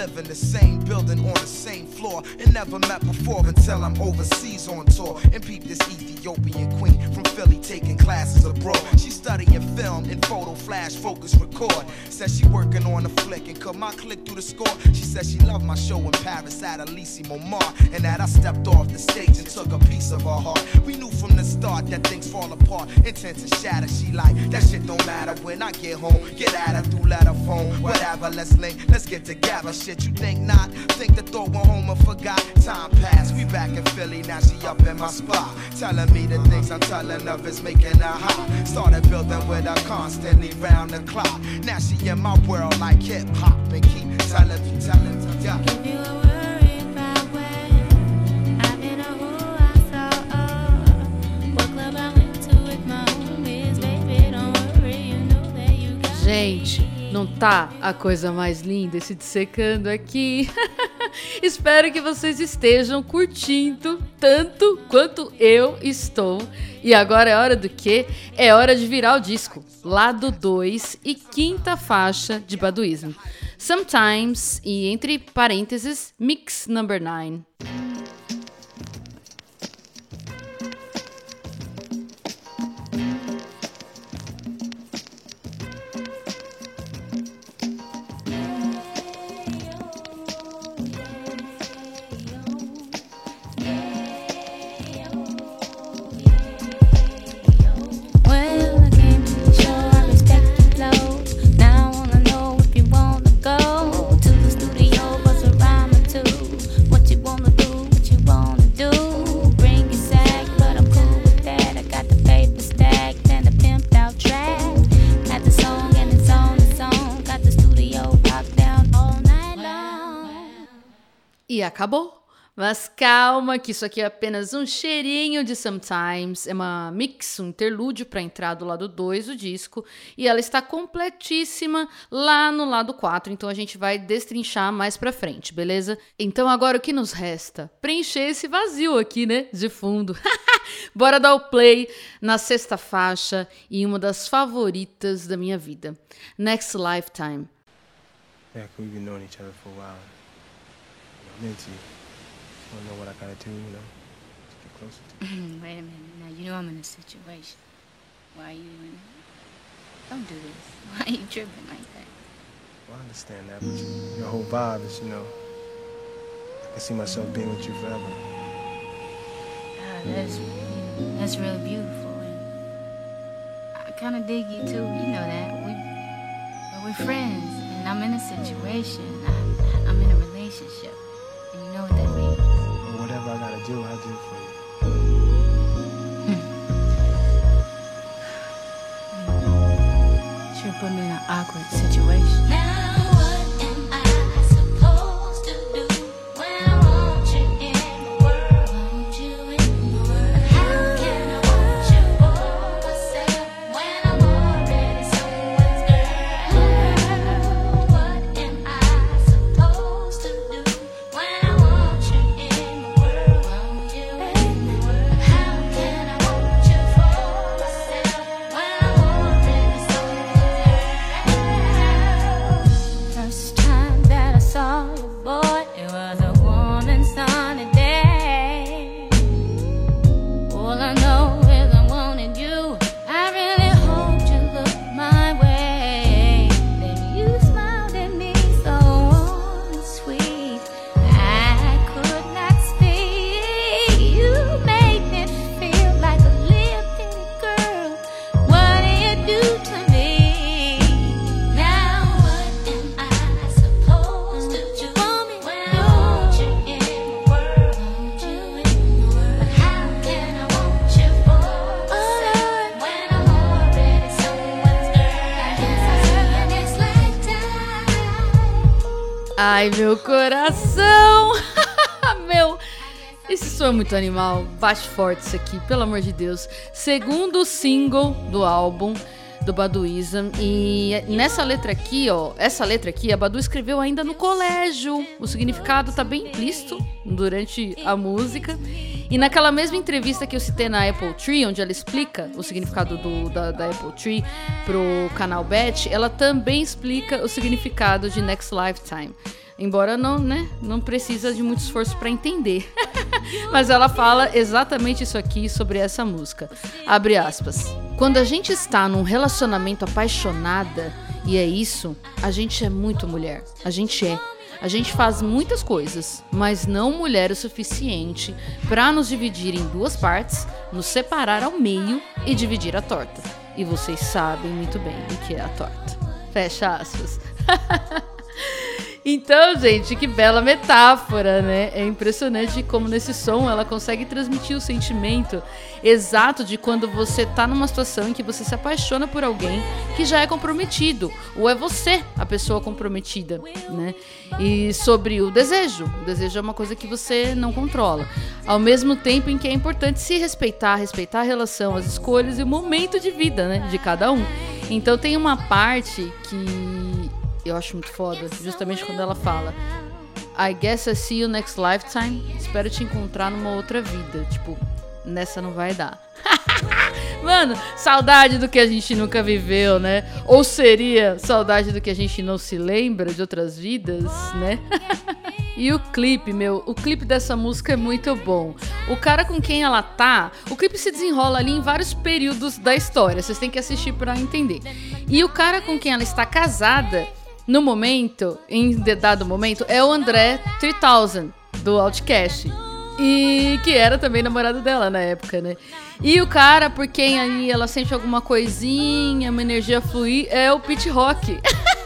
live in the same building on the same floor and never met before until I'm overseas on tour and peep this Ethiopian queen from Philly taking classes abroad. She studying film and photo flash focus record. Says she working on a flick and cut my click through the score. She says she loved my show in Paris at Elysee Montmartre and that I stepped off the stage and took a piece of her heart. We knew from the start that things fall apart, intent to shatter. She like that shit don't matter when I get home. Get at her through letter phone, whatever. Let's link, let's get together. Shit, you think not? Think the thought went home and forgot. Time passed, we back in Philly. Now she up in my spot, telling me the things I'm telling of is making her hot. Started building with her constantly round the clock. Now she in my world like hip hop and keep telling me, telling me, yeah. If you were worried about where I've been or who I saw, oh, what club I went to with my homies, baby, don't worry, you know that you got Gente, não tá a coisa mais linda esse dissecando aqui? Espero que vocês estejam curtindo tanto quanto eu estou. E agora é hora do quê? É hora de virar o disco. Lado 2 e quinta faixa de Baduísmo. Sometimes e entre parênteses, Mix Number 9. Acabou. Mas calma, que isso aqui é apenas um cheirinho de Sometimes. É uma mix, um interlúdio para entrar do lado 2 do disco. E ela está completíssima lá no lado 4. Então a gente vai destrinchar mais pra frente, beleza? Então agora o que nos resta? Preencher esse vazio aqui, né? De fundo. Bora dar o play na sexta faixa e uma das favoritas da minha vida. Next Lifetime. Yeah, 'cause we've been knowing each other for a while. Into you. Wanna know what I gotta do, you know, to get closer to you? Wait a minute. Now, you know I'm in a situation. Why are you doing in Don't do this. Why are you tripping like that? Well, I understand that, but you, your whole vibe is, you know, I can see myself being with you forever. God, that's, that's really beautiful. And I kind of dig you, too. You know that. We, but we're friends, and I'm in a situation. I, I'm in a relationship. And know what that means. Well, whatever I gotta do, I'll do for you. Hmm. Sure put me in an awkward situation. Muito animal. Bate forte isso aqui, pelo amor de Deus. Segundo single do álbum do Baduizam. E nessa letra aqui, ó, essa letra aqui, a Badu escreveu ainda no colégio. O significado tá bem implícito durante a música. E naquela mesma entrevista que eu citei na Apple Tree, onde ela explica o significado do- da, da Apple Tree pro canal Bet, ela também explica o significado de Next Lifetime. Embora não, né, não precisa de muito esforço para entender. Mas ela fala exatamente isso aqui sobre essa música. Abre aspas. Quando a gente está num relacionamento apaixonada, e é isso, a gente é muito mulher. A gente é. A gente faz muitas coisas, mas não mulher o suficiente para nos dividir em duas partes, nos separar ao meio e dividir a torta. E vocês sabem muito bem o que é a torta. Fecha aspas. Então, gente, que bela metáfora, né? É impressionante como nesse som ela consegue transmitir o sentimento exato de quando você tá numa situação em que você se apaixona por alguém que já é comprometido, ou é você a pessoa comprometida, né? E sobre o desejo. O desejo é uma coisa que você não controla. Ao mesmo tempo em que é importante se respeitar, respeitar a relação, as escolhas e o momento de vida, né, de cada um. Então tem uma parte que eu acho muito foda, justamente quando ela fala I guess I see you next lifetime. Espero te encontrar numa outra vida. Tipo, nessa não vai dar. Mano, saudade do que a gente nunca viveu, né? Ou seria saudade do que a gente não se lembra de outras vidas, né? E o clipe, meu, o clipe dessa música é muito bom. O cara com quem ela tá, o clipe se desenrola ali em vários períodos da história. Vocês têm que assistir pra entender. E o cara com quem ela está casada, no momento, em dado momento, é o André 3000 do Outcast. E que era também namorado dela na época, né? E o cara por quem aí ela sente alguma coisinha, uma energia fluir, é o Pete Rock.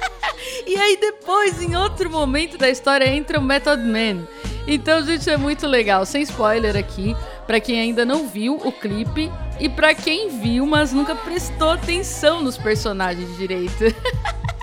E aí depois, em outro momento da história, entra o Method Man. Então, gente, é muito legal. Sem spoiler aqui, pra quem ainda não viu o clipe e pra quem viu, mas nunca prestou atenção nos personagens direito.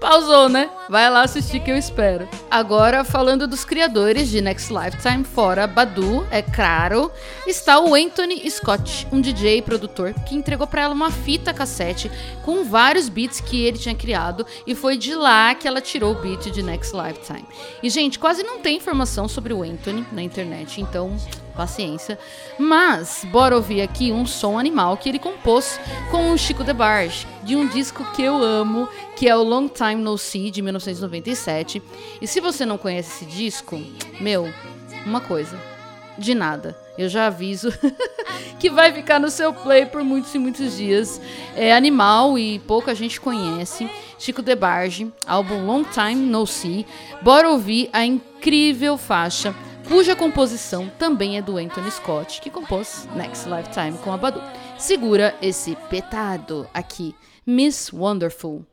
Pausou, né? Vai lá assistir que eu espero. Agora, falando dos criadores de Next Lifetime, fora Badu, é claro, está o Anthony Scott, um DJ e produtor que entregou pra ela uma fita cassete com vários beats que ele tinha criado e foi de lá que ela tirou o beat de Next Lifetime. E, gente, quase não tem informação sobre o Anthony na internet, então paciência. Mas, bora ouvir aqui um som animal que ele compôs com o Chico DeBarge, de um disco que eu amo, que é o Long Time No See, de 1997. E se você não conhece esse disco, meu, uma coisa, de nada. Eu já aviso que vai ficar no seu play por muitos e muitos dias. É animal e pouca gente conhece. Chico DeBarge, álbum Long Time No See. Bora ouvir a incrível faixa cuja composição também é do Anthony Scott, que compôs Next Lifetime com a Badu. Segura esse petado aqui, Miss Wonderful.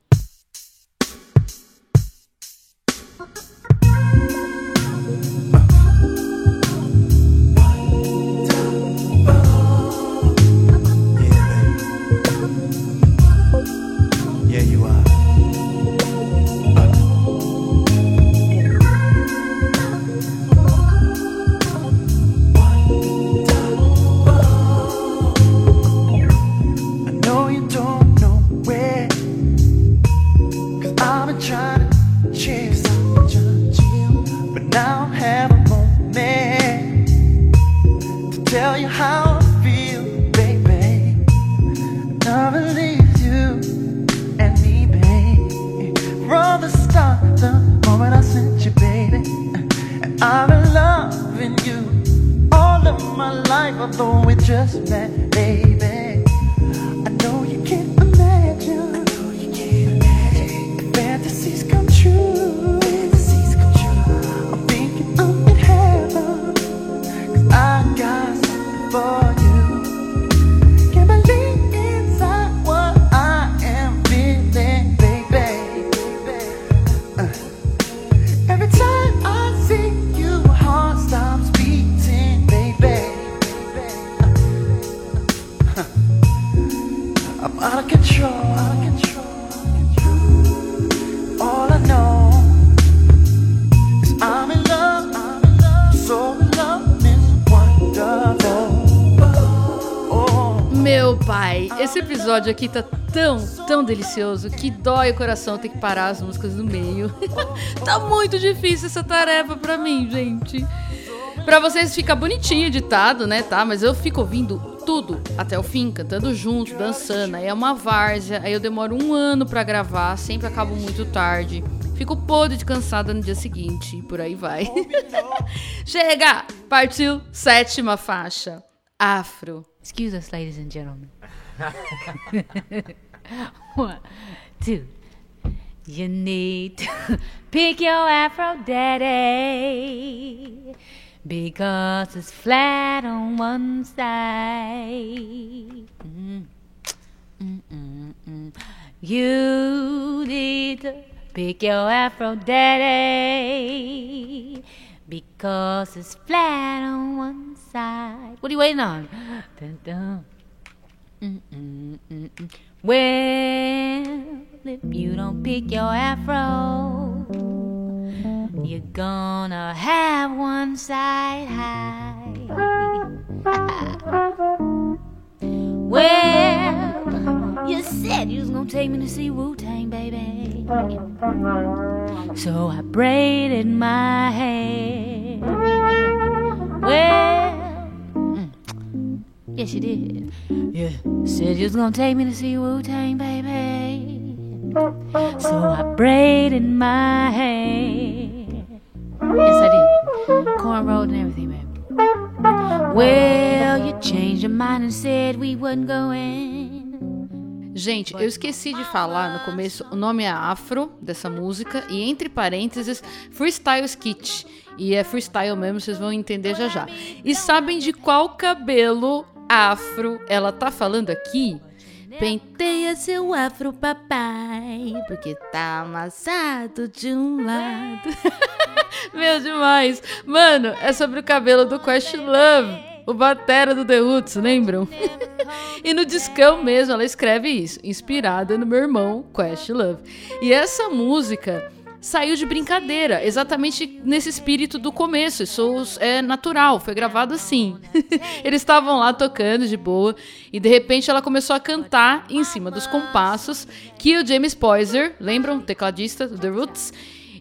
Tell you how I feel, baby. I believe you and me, babe. From the start, the moment I sent you, baby. And I've been loving you all of my life, although it just met, episódio aqui tá tão, tão delicioso que dói o coração ter que parar as músicas no meio. tá muito difícil essa tarefa pra mim, gente. Pra vocês fica bonitinho editado, né, tá? Mas eu fico ouvindo tudo até o fim, cantando junto, dançando. Aí é uma várzea, aí eu demoro um ano pra gravar, sempre acabo muito tarde. Fico podre de cansada no dia seguinte e por aí vai. Chega! Partiu sétima faixa. Afro. Excuse us, ladies and gentlemen. One, two. You need to pick your daddy because it's flat on one side. Mm. Mm, mm, mm. You need to pick your daddy because it's flat on one side. What are you waiting on? Dun, dun. Mm, mm, mm, mm. Well, if you don't pick your afro, you're gonna have one side high. Well, you said you was gonna take me to see Wu Tang, baby. So I braided my hair. Well, yes, you did. Yeah, said you was gonna take me to see Wu Tang, baby. So I braided my hair. Yes, I did. Cornrowed and everything, baby. Well, you changed your mind and said we wasn't going. Gente, eu esqueci de falar no começo, o nome é Afro dessa música e entre parênteses Freestyle Skit. E é freestyle mesmo, vocês vão entender já já. E sabem de qual cabelo afro ela tá falando aqui? Penteia seu afro, papai, porque tá amassado de um lado. Meu, demais. Mano, é sobre o cabelo do Questlove, o batera do The Roots, lembram? e no discão mesmo ela escreve isso, inspirada no meu irmão Questlove. E essa música saiu de brincadeira, exatamente nesse espírito do começo. Isso é natural, foi gravado assim. Eles estavam lá tocando de boa e de repente ela começou a cantar em cima dos compassos que o James Poyser, lembram, tecladista do The Roots,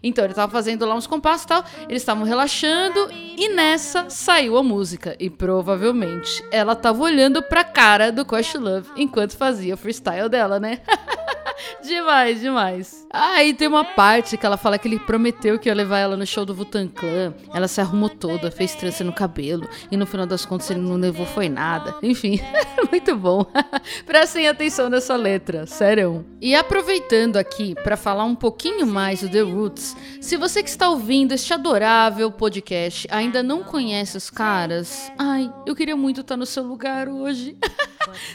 então, ele tava fazendo lá uns compassos e tal, eles estavam relaxando e nessa saiu a música. E provavelmente ela tava olhando pra cara do Questlove enquanto fazia o freestyle dela, né? demais, demais. Aí tem uma parte que ela fala que ele prometeu que ia levar ela no show do Vutan Clan. Ela se arrumou toda, fez trança no cabelo. E no final das contas ele não levou foi nada. Enfim, muito bom. Prestem atenção nessa letra, sério. E aproveitando aqui para falar um pouquinho mais do The Roots, se você que está ouvindo este adorável podcast ainda não conhece os caras, ai, eu queria muito estar no seu lugar hoje.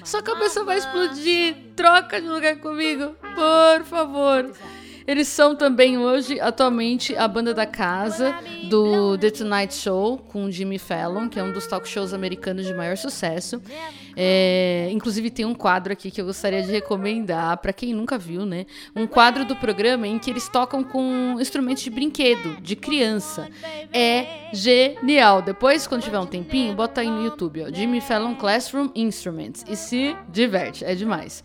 Sua cabeça vai explodir. Troca de lugar comigo, por favor. Eles são também hoje, atualmente, a banda da casa do The Tonight Show com Jimmy Fallon, que é um dos talk shows americanos de maior sucesso. É, inclusive tem um quadro aqui que eu gostaria de recomendar para quem nunca viu, né? Um quadro do programa em que eles tocam com instrumentos de brinquedo de criança. É genial. Depois, quando tiver um tempinho, bota aí no YouTube, ó, Jimmy Fallon Classroom Instruments e se diverte, é demais.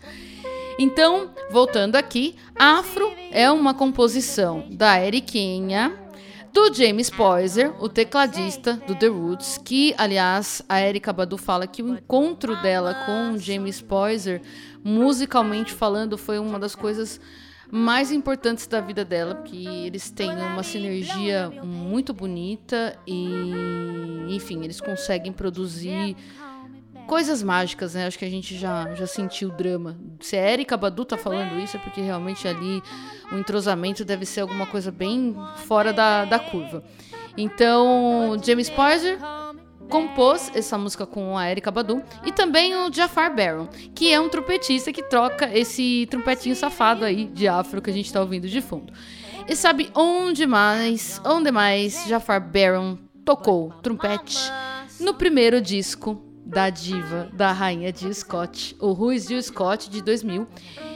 Então, voltando aqui, Afro é uma composição da Eriquinha, do James Poyser, o tecladista do The Roots, que, aliás, a Erika Badu fala que o encontro dela com o James Poyser, musicalmente falando, foi uma das coisas mais importantes da vida dela, porque eles têm uma sinergia muito bonita e, enfim, eles conseguem produzir coisas mágicas, né? Acho que a gente já, já sentiu o drama. Se a Erika Badu tá falando isso, é porque realmente ali o entrosamento deve ser alguma coisa bem fora da, da curva. Então, James Poyser compôs essa música com a Erika Badu e também o Jafar Barron, que é um trompetista que troca esse trompetinho safado aí de afro que a gente tá ouvindo de fundo. E sabe onde mais, onde mais Jafar Barron tocou trompete? No primeiro disco da diva, da rainha de Scott, o Ruiz de Scott de 2000.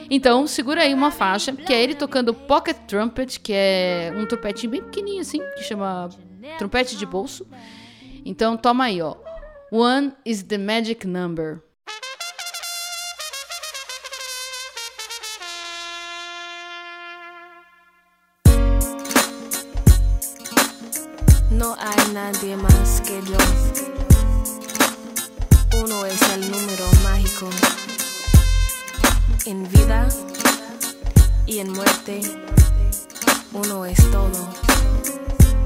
Então, segura aí uma faixa, que é ele tocando pocket trumpet, que é um trompetinho bem pequenininho assim, que chama trompete de bolso. Então, toma aí, ó. One is the magic number. No hay nadie más que yo. Es el número mágico. En vida y en muerte, uno es todo.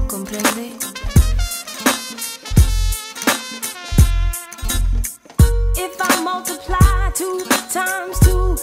¿Comprende? If I multiply two times two,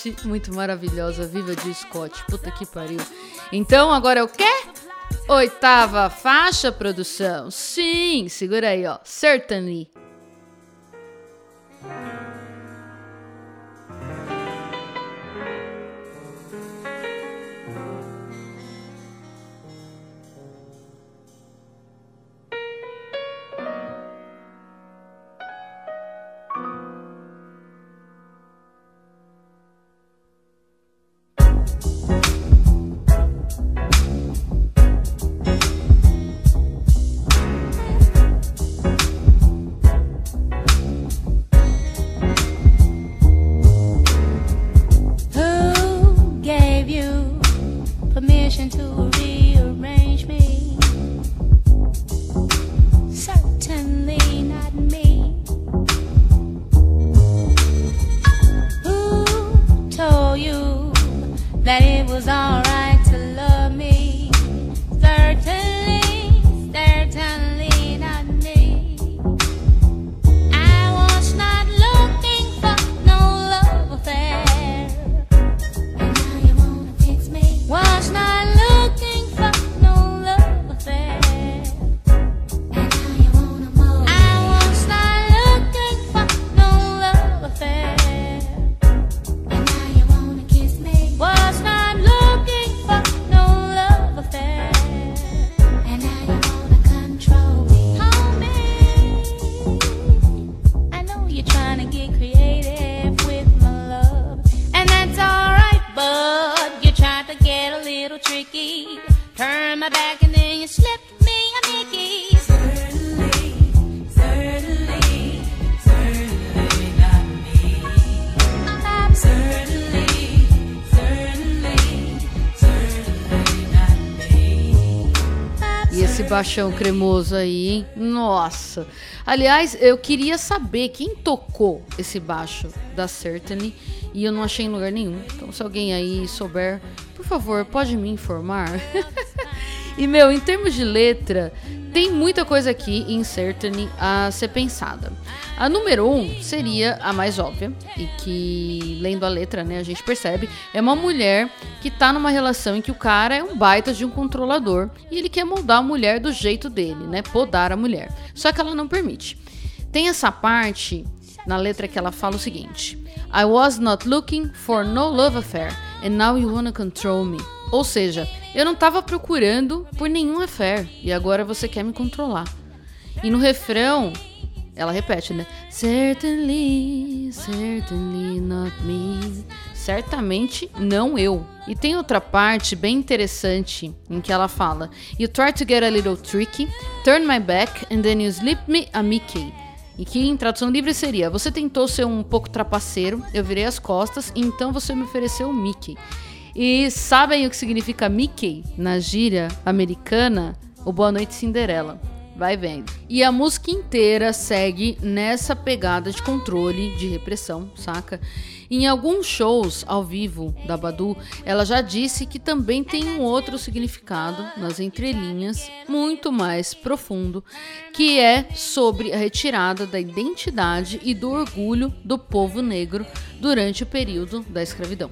Scott. Muito maravilhosa, viva de Scott. Puta que pariu. Então agora é o quê? Oitava faixa, produção. Sim, segura aí, ó. Certainly. And then you me a Mickey. E esse baixão cremoso aí, hein? Nossa. Aliás, eu queria saber quem tocou esse baixo da Certainly e eu não achei em lugar nenhum. Então, se alguém aí souber, por favor, pode me informar. e, meu, em termos de letra, tem muita coisa aqui em Certainly a ser pensada. A número um seria a mais óbvia e que, lendo a letra, né, a gente percebe, é uma mulher que tá numa relação em que o cara é um baita de um controlador e ele quer moldar a mulher do jeito dele, né, podar a mulher. Só que ela não permite. Tem essa parte na letra que ela fala o seguinte: I was not looking for no love affair and now you wanna control me. Ou seja, eu não tava procurando por nenhum affair e agora você quer me controlar. E no refrão, ela repete, né? Certainly, certainly not me. Certamente não eu. E tem outra parte bem interessante em que ela fala: You try to get a little tricky, turn my back and then you slip me a Mickey. E que em tradução livre seria: Você tentou ser um pouco trapaceiro, eu virei as costas, e então você me ofereceu o Mickey. E sabem o que significa Mickey na gíria americana? O Boa Noite Cinderela. vai vendo. E a música inteira segue nessa pegada de controle, de repressão, saca? Em alguns shows ao vivo da Badu, ela já disse que também tem um outro significado nas entrelinhas, muito mais profundo, que é sobre a retirada da identidade e do orgulho do povo negro durante o período da escravidão.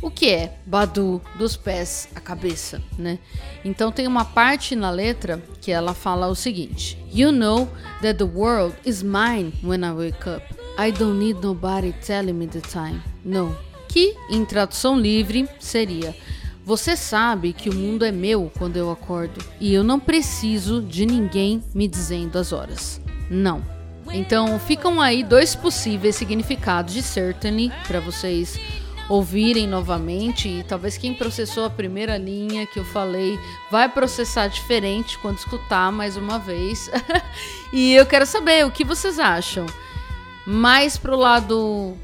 O que é Badu dos pés à cabeça, né? Então tem uma parte na letra que ela fala o seguinte: You know that the world is mine when I wake up. I don't need nobody telling me the time. No. Que em tradução livre seria: Você sabe que o mundo é meu quando eu acordo e eu não preciso de ninguém me dizendo as horas. Não. Então ficam aí dois possíveis significados de certainly para vocês ouvirem novamente e talvez quem processou a primeira linha que eu falei vai processar diferente quando escutar mais uma vez. e eu quero saber o que vocês acham. Mais pro lado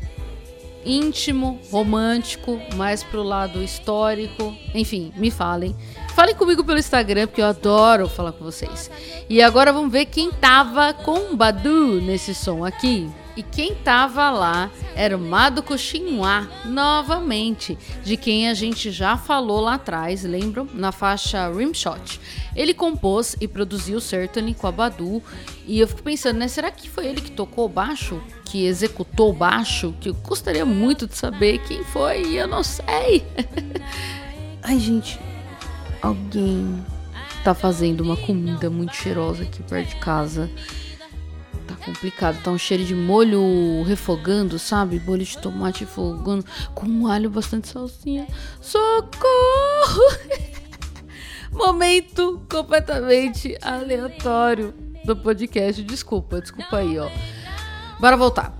íntimo, romântico, mais pro lado histórico, enfim, me falem. Falem comigo pelo Instagram, porque eu adoro falar com vocês. E agora vamos ver quem tava com Badu nesse som aqui. E quem tava lá era o Madoka Shinwa, novamente, de quem a gente já falou lá atrás, lembram? Na faixa Rimshot. Ele compôs e produziu Certainly com a Badu, e eu fico pensando, né, será que foi ele que tocou o baixo? Que executou o baixo? Que eu gostaria muito de saber quem foi, e eu não sei. Ai, gente, alguém tá fazendo uma comida muito cheirosa aqui perto de casa. Tá complicado, tá um cheiro de molho refogando, sabe? Molho de tomate refogando, com um alho bastante salsinha. Socorro! Momento completamente aleatório do podcast. Desculpa, desculpa aí, ó. Bora voltar.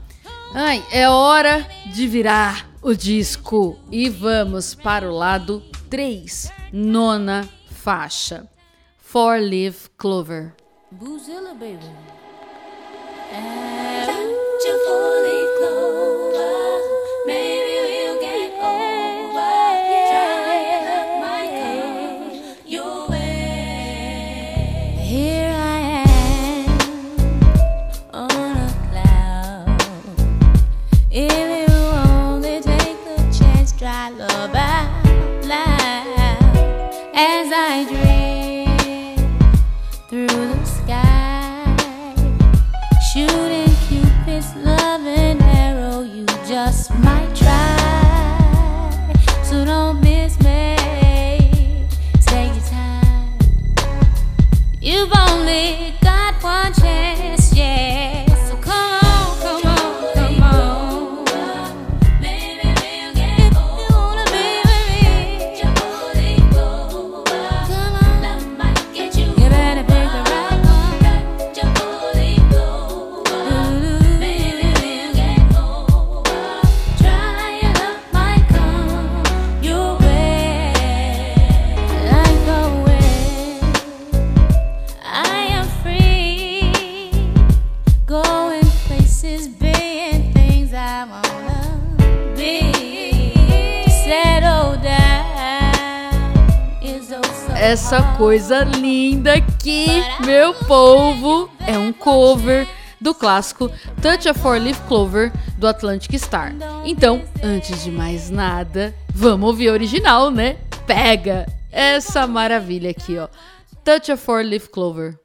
Ai, é hora de virar o disco e vamos para o lado 3, nona faixa. Four Leaf Clover. Boozilla, baby. Your four-leaf clover, Essa coisa linda aqui, meu povo, é um cover do clássico Touch a Four Leaf Clover do Atlantic Star. Então, antes de mais nada, vamos ouvir a original, né? Pega essa maravilha aqui, ó. Touch a Four Leaf Clover.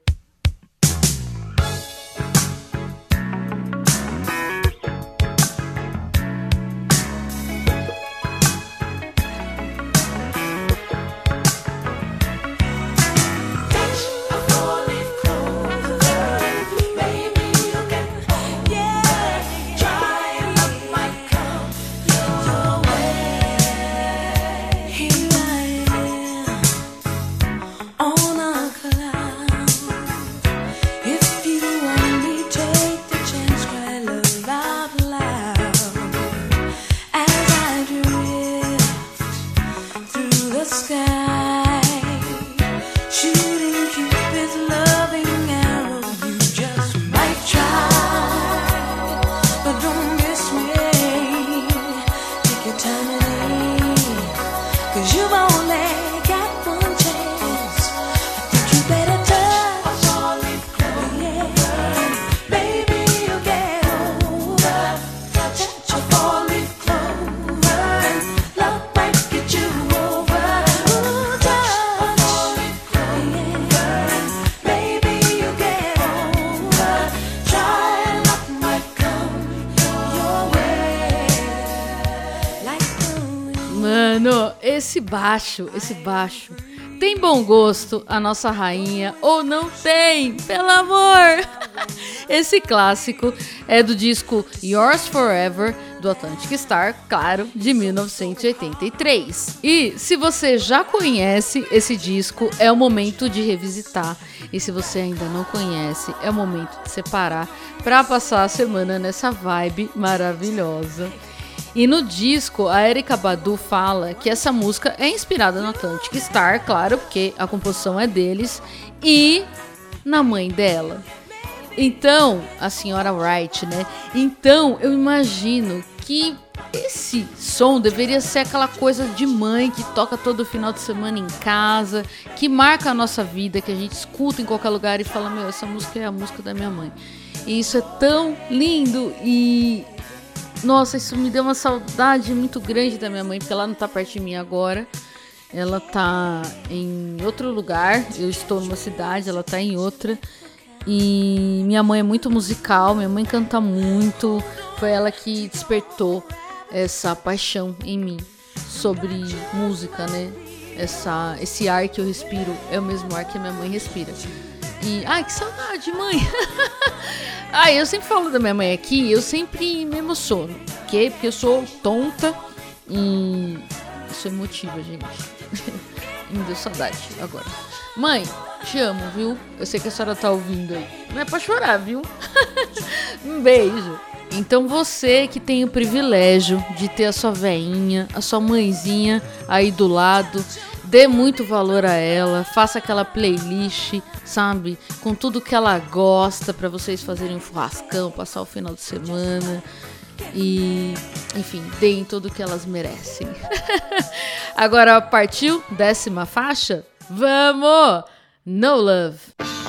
Baixo, esse baixo. Tem bom gosto a nossa rainha ou não tem? Pelo amor! Esse clássico é do disco Yours Forever do Atlantic Star, claro, de 1983. E se você já conhece esse disco, é o momento de revisitar. E se você ainda não conhece, é o momento de separar para passar a semana nessa vibe maravilhosa. E no disco, a Erika Badu fala que essa música é inspirada no Atlantic Star, claro, porque a composição é deles, e na mãe dela. Então, a senhora Wright, né? Então, eu imagino que esse som deveria ser aquela coisa de mãe que toca todo final de semana em casa, que marca a nossa vida, que a gente escuta em qualquer lugar e fala: Meu, essa música é a música da minha mãe. E isso é tão lindo e nossa, isso me deu uma saudade muito grande da minha mãe, porque ela não tá perto de mim agora. Ela tá em outro lugar. Eu estou numa cidade, ela tá em outra. E minha mãe é muito musical, minha mãe canta muito. Foi ela que despertou essa paixão em mim sobre música, né? Essa, esse ar que eu respiro é o mesmo ar que a minha mãe respira. E, ai, que saudade, mãe! ai, eu sempre falo da minha mãe aqui, eu sempre me emociono, ok? Porque eu sou tonta e sou emotiva, gente. me deu saudade agora. Mãe, te amo, viu? Eu sei que a senhora tá ouvindo aí. Não é pra chorar, viu? um beijo. Então você que tem o privilégio de ter a sua veinha, a sua mãezinha aí do lado, dê muito valor a ela, faça aquela playlist, sabe, com tudo que ela gosta para vocês fazerem um churrascão, passar o final de semana e, enfim, deem tudo que elas merecem. Agora partiu décima faixa? Vamos! No Love.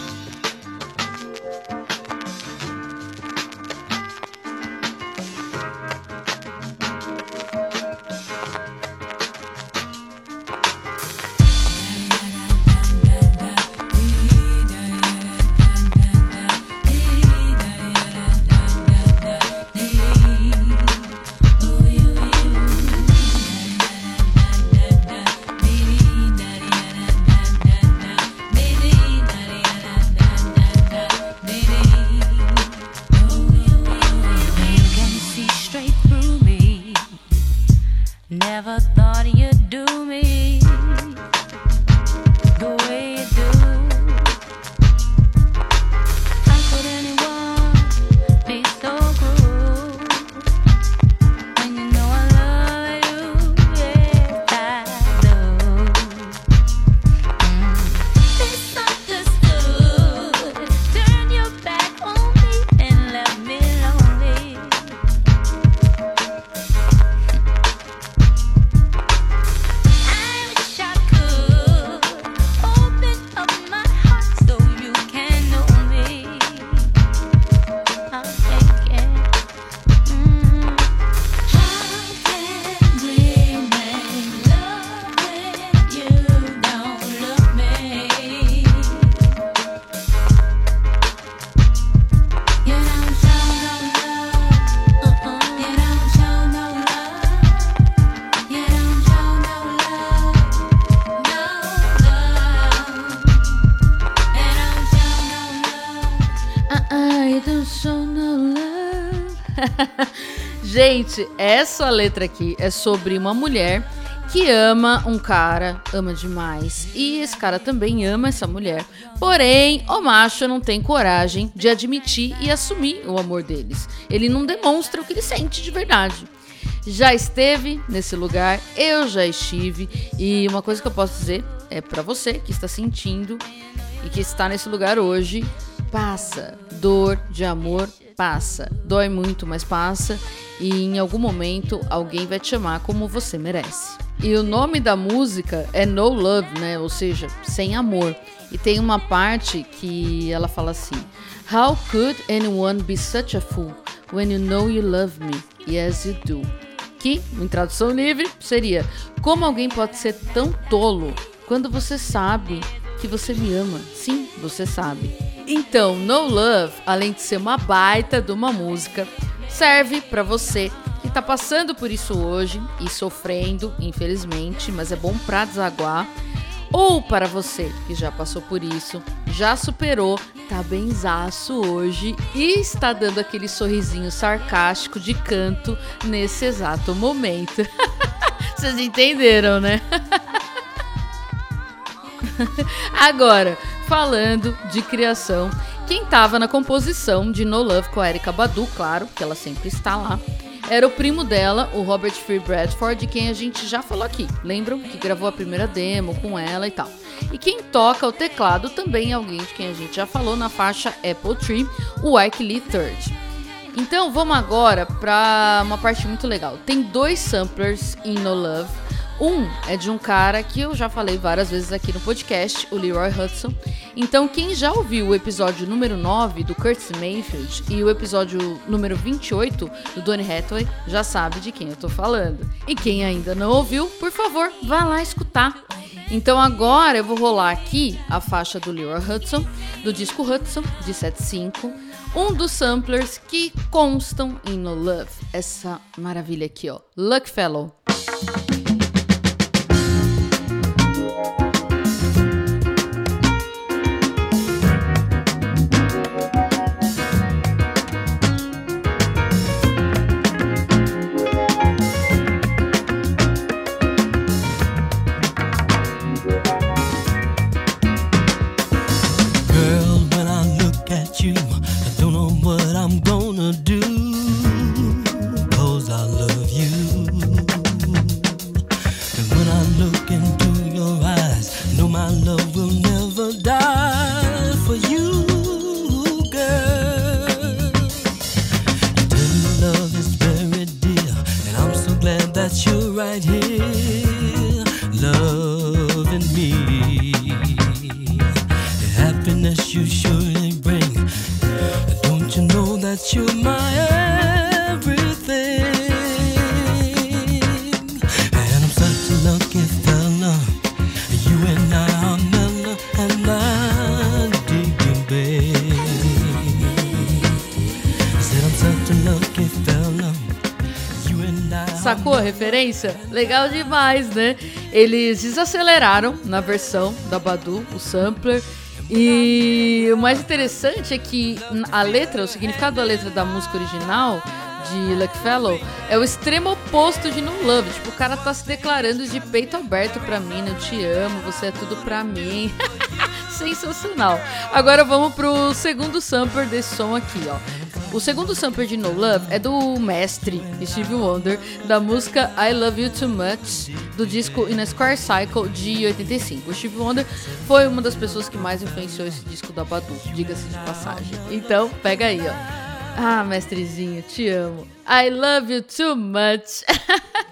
Essa letra aqui é sobre uma mulher que ama um cara, ama demais. E esse cara também ama essa mulher. Porém, o macho não tem coragem de admitir e assumir o amor deles. Ele não demonstra o que ele sente de verdade. Já esteve nesse lugar, eu já estive. E uma coisa que eu posso dizer é para você que está sentindo e que está nesse lugar hoje, passa. Dor de amor passa. Dói muito, mas passa. E em algum momento alguém vai te amar como você merece. E o nome da música é No Love, né? Ou seja, sem amor. E tem uma parte que ela fala assim: How could anyone be such a fool when you know you love me? Yes, you do. Que, em tradução livre, seria: Como alguém pode ser tão tolo quando você sabe que você me ama? Sim, você sabe. Então, No Love, além de ser uma baita de uma música, serve para você que que tá passando por isso hoje e sofrendo, infelizmente, mas é bom pra desaguar. Ou para você que já passou por isso, já superou, tá benzaço hoje e está dando aquele sorrisinho sarcástico de canto nesse exato momento. Vocês entenderam, né? Agora, falando de criação, quem tava na composição de No Love com a Erika Badu, claro, que ela sempre está lá, era o primo dela, o Robert Free Bradford, de quem a gente já falou aqui. Lembram? Que gravou a primeira demo com ela e tal. E quem toca o teclado também é alguém de quem a gente já falou na faixa Apple Tree, o Ike Lee Third. Então vamos agora para uma parte muito legal. Tem dois samplers em No Love. Um é de um cara que eu já falei várias vezes aqui no podcast, o Leroy Hudson. Então, quem já ouviu o episódio número 9 do Curtis Mayfield e o episódio número 28 do Donny Hathaway já sabe de quem eu tô falando. E quem ainda não ouviu, por favor, vá lá escutar. Então agora eu vou rolar aqui a faixa do Leroy Hudson, do disco Hudson, de 75, um dos samplers que constam em No Love. Essa maravilha aqui, ó. Luck Fellow. A referência? Legal demais, né? Eles desaceleraram na versão da Badu, o sampler. E o mais interessante é que a letra, o significado da letra da música original de Luck Fellow é o extremo oposto de No Love. Tipo, o cara tá se declarando de peito aberto pra mim? Eu te amo, você é tudo pra mim. Sensacional. Agora vamos pro segundo sampler desse som aqui, ó. O segundo sampler de No Love é do mestre Steve Wonder, da música I Love You Too Much, do disco In a Square Cycle de 85. O Steve Wonder foi uma das pessoas que mais influenciou esse disco da Badu, diga-se de passagem. Então, pega aí, ó. Ah, mestrezinho, te amo. I love you too much.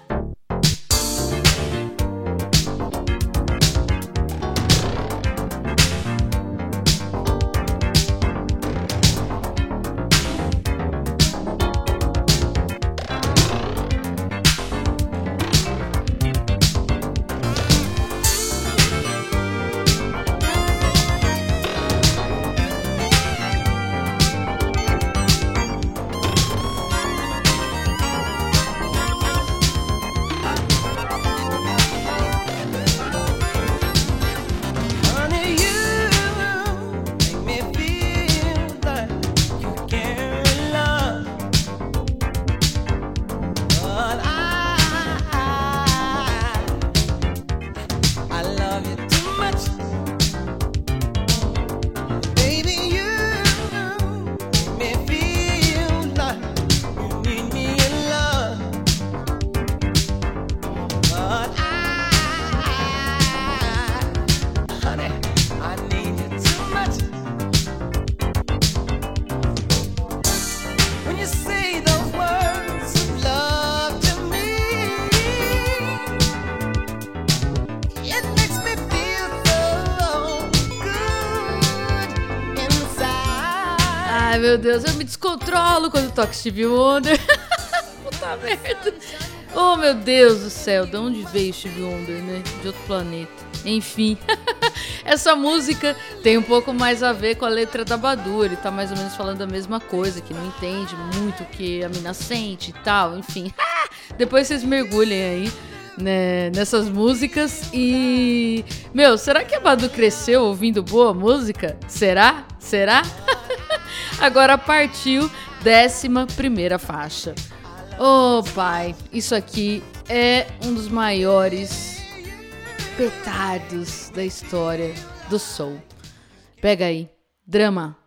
Descontrolo quando toco Steve Wonder. Puta merda. Oh, meu Deus do céu, de onde veio Steve Wonder, né? De outro planeta. Enfim, essa música tem um pouco mais a ver com a letra da Badu. Ele tá mais ou menos falando a mesma coisa, que não entende muito o que a mina sente e tal. Enfim, depois vocês mergulhem aí né, nessas músicas. E, meu, será que a Badu cresceu ouvindo boa música? Será? Será? Agora partiu décima primeira faixa. Oh, pai, isso aqui é um dos maiores petardos da história do soul. Pega aí, drama.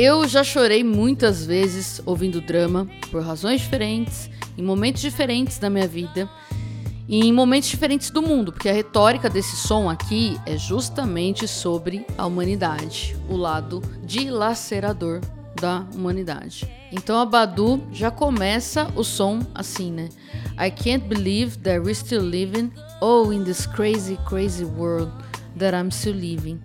Eu já chorei muitas vezes ouvindo drama, por razões diferentes, em momentos diferentes da minha vida e em momentos diferentes do mundo, porque a retórica desse som aqui é justamente sobre a humanidade, o lado dilacerador da humanidade. Então a Badu já começa o som assim, né? I can't believe that we're still living, oh, in this crazy, crazy world that I'm still living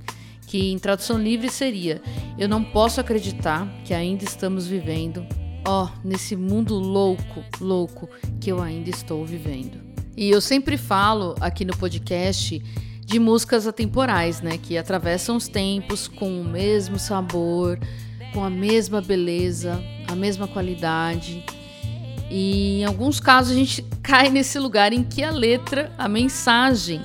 que em tradução livre seria: Eu não posso acreditar que ainda estamos vivendo, ó, nesse mundo louco, louco que eu ainda estou vivendo. E eu sempre falo aqui no podcast de músicas atemporais, né, que atravessam os tempos com o mesmo sabor, com a mesma beleza, a mesma qualidade. E em alguns casos a gente cai nesse lugar em que a letra, a mensagem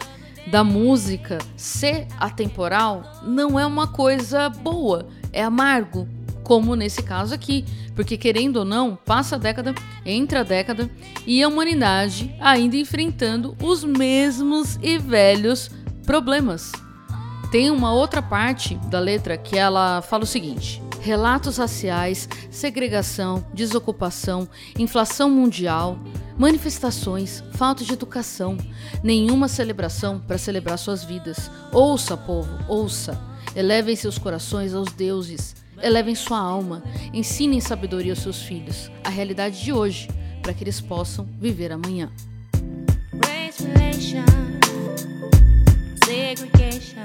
da música ser atemporal não é uma coisa boa, é amargo, como nesse caso aqui, porque querendo ou não, passa a década, entra a década e a humanidade ainda enfrentando os mesmos e velhos problemas. Tem uma outra parte da letra que ela fala o seguinte: relatos raciais, segregação, desocupação, inflação mundial, manifestações, falta de educação, nenhuma celebração para celebrar suas vidas. Ouça, povo, ouça. Elevem seus corações aos deuses, elevem sua alma, ensinem sabedoria aos seus filhos, a realidade de hoje, para que eles possam viver amanhã. Segregation,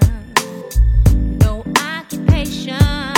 no occupation,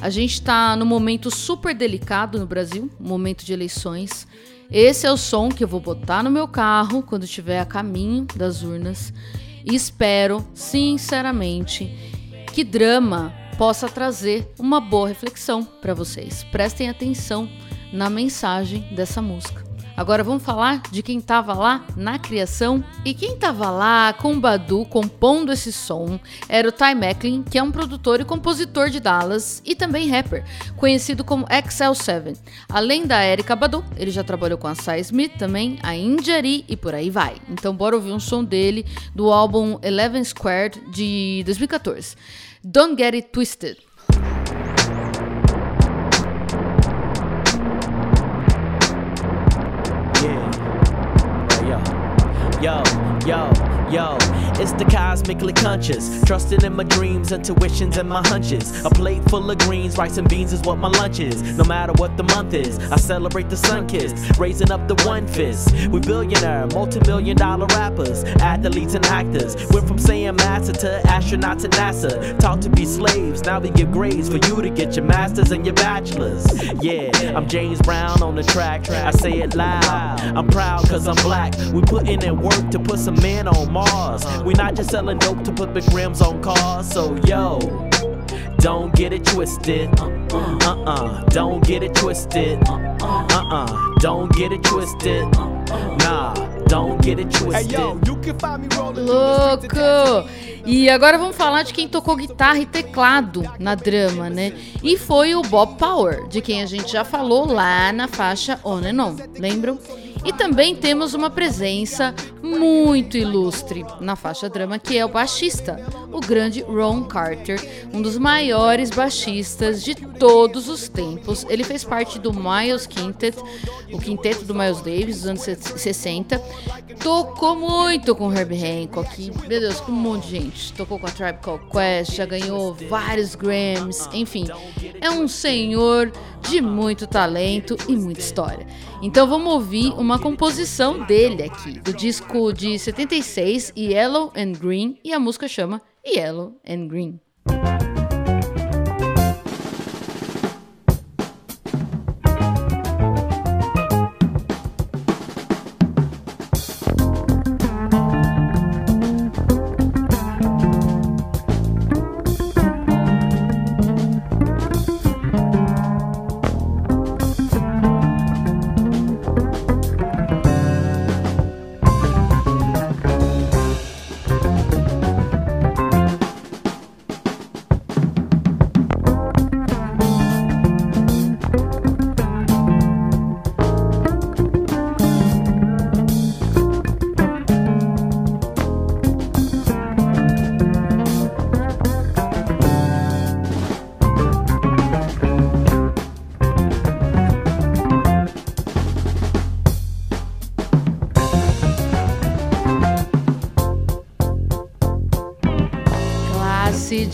A gente tá num momento super delicado no Brasil, momento de eleições. Esse é o som que eu vou botar no meu carro quando estiver a caminho das urnas. E espero, sinceramente, que drama possa trazer uma boa reflexão para vocês. Prestem atenção na mensagem dessa música. Agora vamos falar de quem estava lá na criação. E quem estava lá com o Badu compondo esse som era o Ty Macklin, que é um produtor e compositor de Dallas e também rapper, conhecido como XL7. Além da Erika Badu, ele já trabalhou com a Sai Smith também, a Injari e por aí vai. Então bora ouvir um som dele do álbum Eleven Squared de 2014. Don't Get It Twisted. Yo, yo. It's the cosmically conscious. Trusting in my dreams, intuitions, and my hunches. A plate full of greens, rice and beans is what my lunch is. No matter what the month is, I celebrate the sun kiss. Raising up the one fist. We billionaire, multi million dollar rappers, athletes, and actors. Went from saying master to astronaut to NASA. Taught to be slaves, now we give grades for you to get your masters and your bachelors. Yeah, I'm James Brown on the track. I say it loud. I'm proud cause I'm black. We putting in work to put some men on Mars. We not just selling dope to put big rims on cars. So yo, don't get it twisted. Uh uh, don't get it twisted. Uh uh, don't get it twisted. Nah, don't get it twisted. Louco! E agora vamos falar de quem tocou guitarra e teclado na drama, né? E foi o Bob Power, de quem a gente já falou lá na faixa On and On, lembram? E também temos uma presença muito ilustre na faixa drama, que é o baixista, o grande Ron Carter, um dos maiores baixistas de todos os tempos. Ele fez parte do Miles Quintet, o quinteto do Miles Davis dos anos 60. Tocou muito com Herbie Hancock, meu Deus, com um monte de gente. Tocou com a Tribe Called Quest, já ganhou vários Grammys, enfim. É um senhor de muito talento e muita história. Então vamos ouvir uma composição dele aqui, do disco de 76, Yellow and Green, e a música chama Yellow and Green.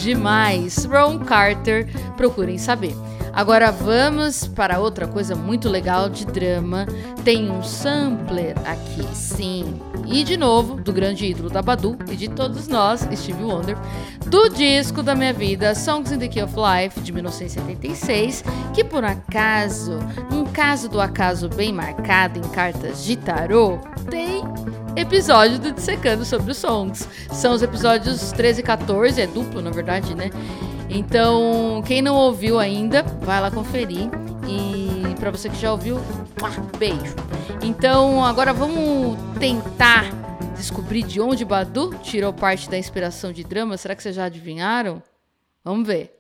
Demais. Ron Carter, procurem saber. Agora vamos para outra coisa muito legal de drama. Tem um sampler aqui, sim. E de novo, do grande ídolo da Badu e de todos nós, Stevie Wonder, do disco da minha vida, Songs in the Key of Life, de 1976, que por acaso, um caso do acaso bem marcado em cartas de tarô, tem episódio do Dissecando sobre os Songs. São os episódios 13 e 14, é duplo na verdade, né? Então, quem não ouviu ainda, vai lá conferir. E para você que já ouviu, beijo. Então, agora vamos tentar descobrir de onde Badu tirou parte da inspiração de drama. Será que vocês já adivinharam? Vamos ver.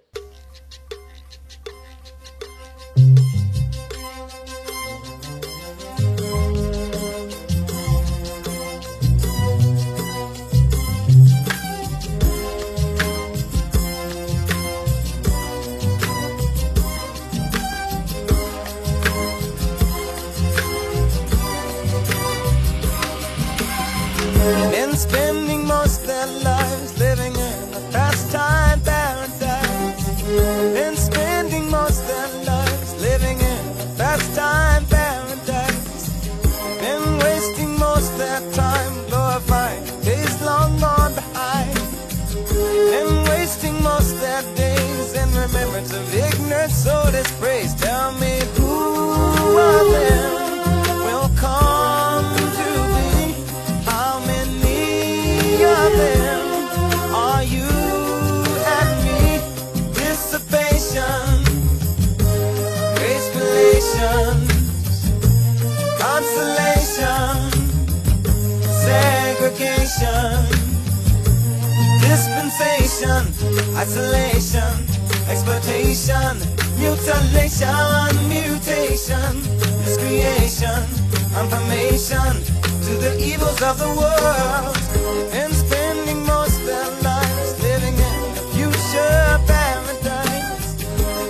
Word, so let's praise. Tell me who of them will come to be? How many of them are you and me? Dissipation, consolation, segregation dispensation, isolation, exploitation, mutilation, mutation, miscreation, confirmation to the evils of the world, and spending most their lives living in a future paradise,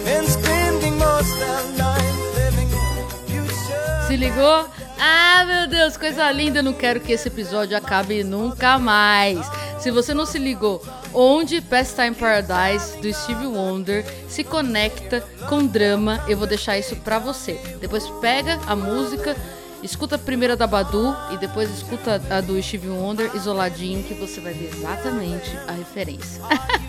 and spending most their lives living in a future. Se ligou? Ah, meu Deus, coisa linda. Eu não quero que esse episódio acabe nunca mais. Se você não se ligou, onde Pastime Paradise do Stevie Wonder se conecta com drama, eu vou deixar isso pra você. Depois pega a música, escuta a primeira da Badu e depois escuta a do Stevie Wonder isoladinho que você vai ver exatamente a referência.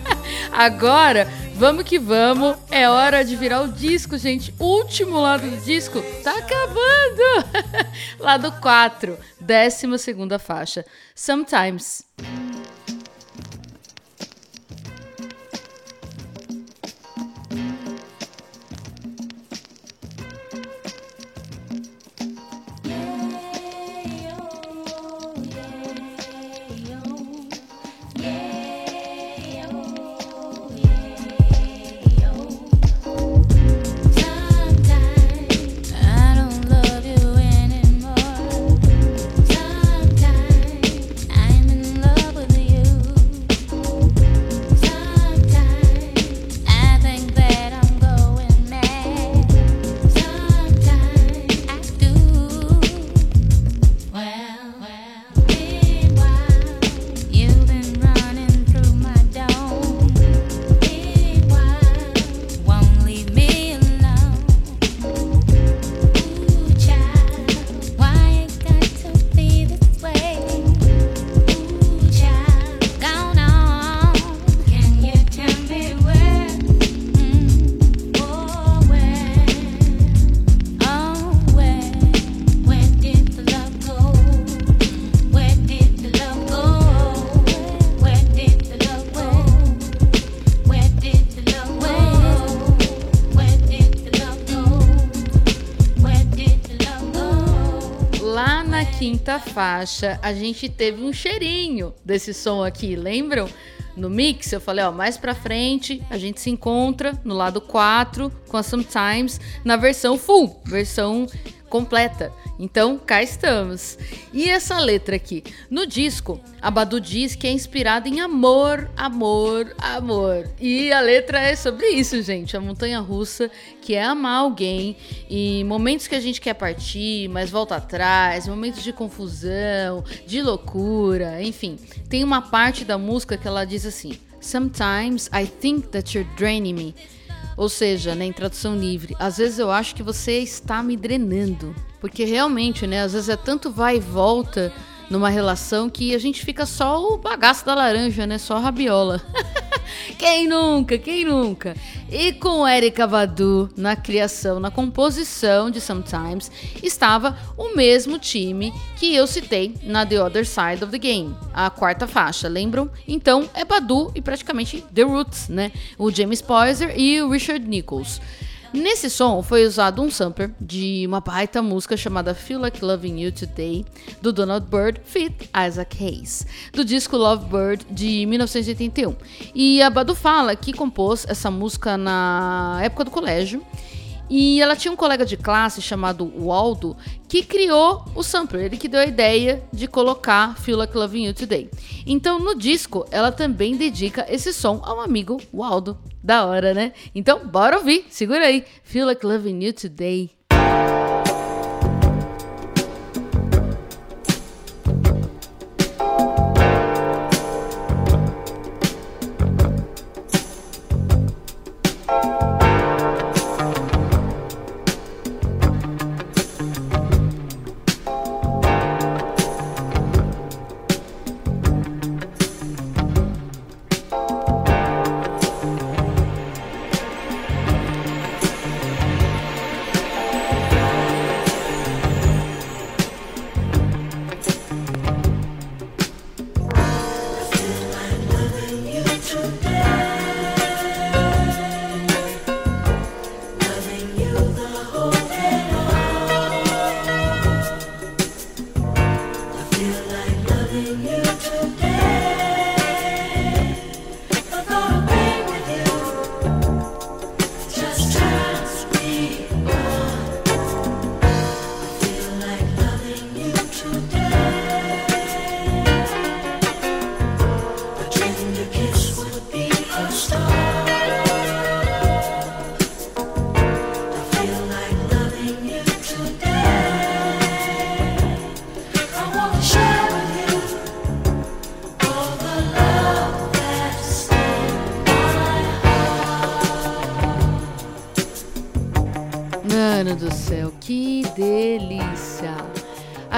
Agora, vamos que vamos. É hora de virar o disco, gente. Último lado do disco. Tá acabando. lado 4, décima segunda faixa. Sometimes faixa, a gente teve um cheirinho desse som aqui, lembram? No mix, eu falei, ó, mais pra frente, a gente se encontra no lado 4 com a Sometimes na versão full, versão completa. Então, cá estamos. E essa letra aqui? No disco, a Badu diz que é inspirada em amor, amor, amor. E a letra é sobre isso, gente. A montanha russa, que é amar alguém e momentos que a gente quer partir, mas volta atrás, momentos de confusão, de loucura, enfim. Tem uma parte da música que ela diz assim: Sometimes I think that you're draining me. Ou seja, né, em tradução livre, às vezes eu acho que você está me drenando. Porque realmente, né, às vezes é tanto vai e volta numa relação que a gente fica só o bagaço da laranja, né? Só a rabiola. quem nunca? Quem nunca? E com Erika Badu na criação, na composição de Sometimes, estava o mesmo time que eu citei na The Other Side of the Game, a quarta faixa, lembram? Então é Badu e praticamente The Roots, né? O James Poyser e o Richard Nichols. Nesse som foi usado um sampler de uma baita música chamada Feel Like Loving You Today, do Donald Byrd feat. Isaac Hayes, do disco Love Bird de 1981. E a Badu fala que compôs essa música na época do colégio. E ela tinha um colega de classe chamado Waldo que criou o sampler, ele que deu a ideia de colocar Feel Like Loving You Today. Então no disco ela também dedica esse som ao amigo Waldo. Da hora, né? Então bora ouvir, segura aí. Feel Like Loving You Today.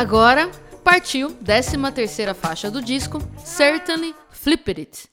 Agora partiu 13 terceira faixa do disco, Certainly Flip It.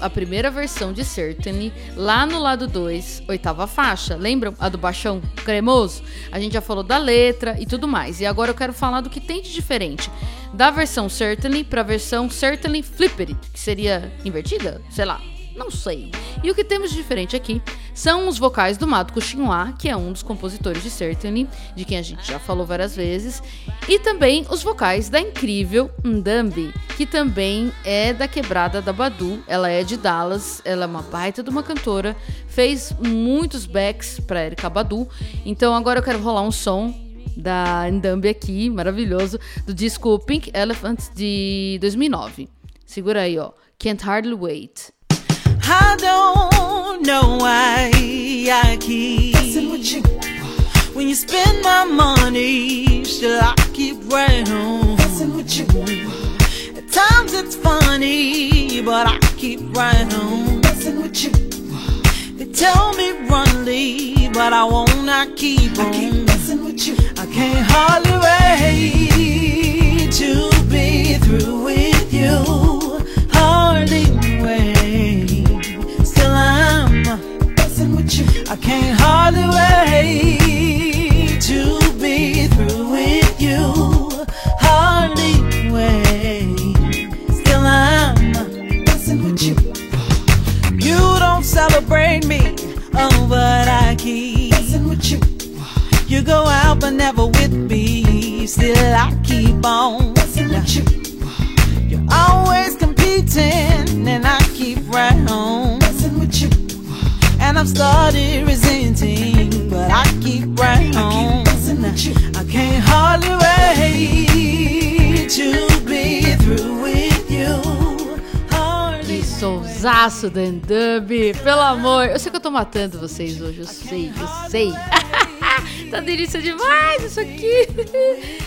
A primeira versão de Certainly lá no lado 2, oitava faixa. Lembram? A do baixão cremoso? A gente já falou da letra e tudo mais. E agora eu quero falar do que tem de diferente da versão Certainly para a versão Certainly Flipped, que seria invertida? Sei lá. Não sei. E o que temos de diferente aqui são os vocais do Mato Coutinhoa, que é um dos compositores de Certainly, de quem a gente já falou várias vezes, e também os vocais da incrível Ndambi, que também é da quebrada da Badu. Ela é de Dallas, ela é uma baita de uma cantora, fez muitos backs para Erika Badu. Então agora eu quero rolar um som da Ndambi aqui, maravilhoso, do disco Pink Elephant de 2009. Segura aí, ó. Can't Hardly Wait. I don't know why I keep messing with you. When you spend my money, still I keep right on. Messing with you. At times it's funny, but I keep right on. They tell me run, leave, but I won't. I keep on. I can't hardly wait to be through with you. Hardly I can't hardly wait to be through with you. Hardly wait. Still I'm messing with you. You don't celebrate me, oh, but I keep messing with you. You go out, but never with me. Still, I keep on messing with you. You're always competing, and I keep right you. And I've started resenting, but I keep right on. I can't hardly wait to be through with you. Hardly Que sonsaço pelo amor. Eu sei que eu tô matando vocês hoje, eu sei, eu sei. tá delícia demais isso aqui.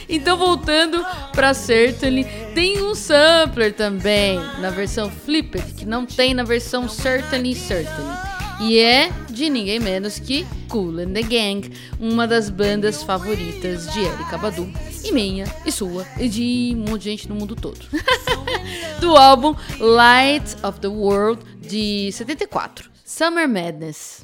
Então, voltando pra Certainly, tem um sampler também na versão Flipped, que não tem na versão Certainly Certainly. E é de ninguém menos que Cool and the Gang, uma das bandas favoritas de Erika Badu, e minha, e sua, e de um monte de gente no mundo todo. Do álbum Light of the World de 74, Summer Madness.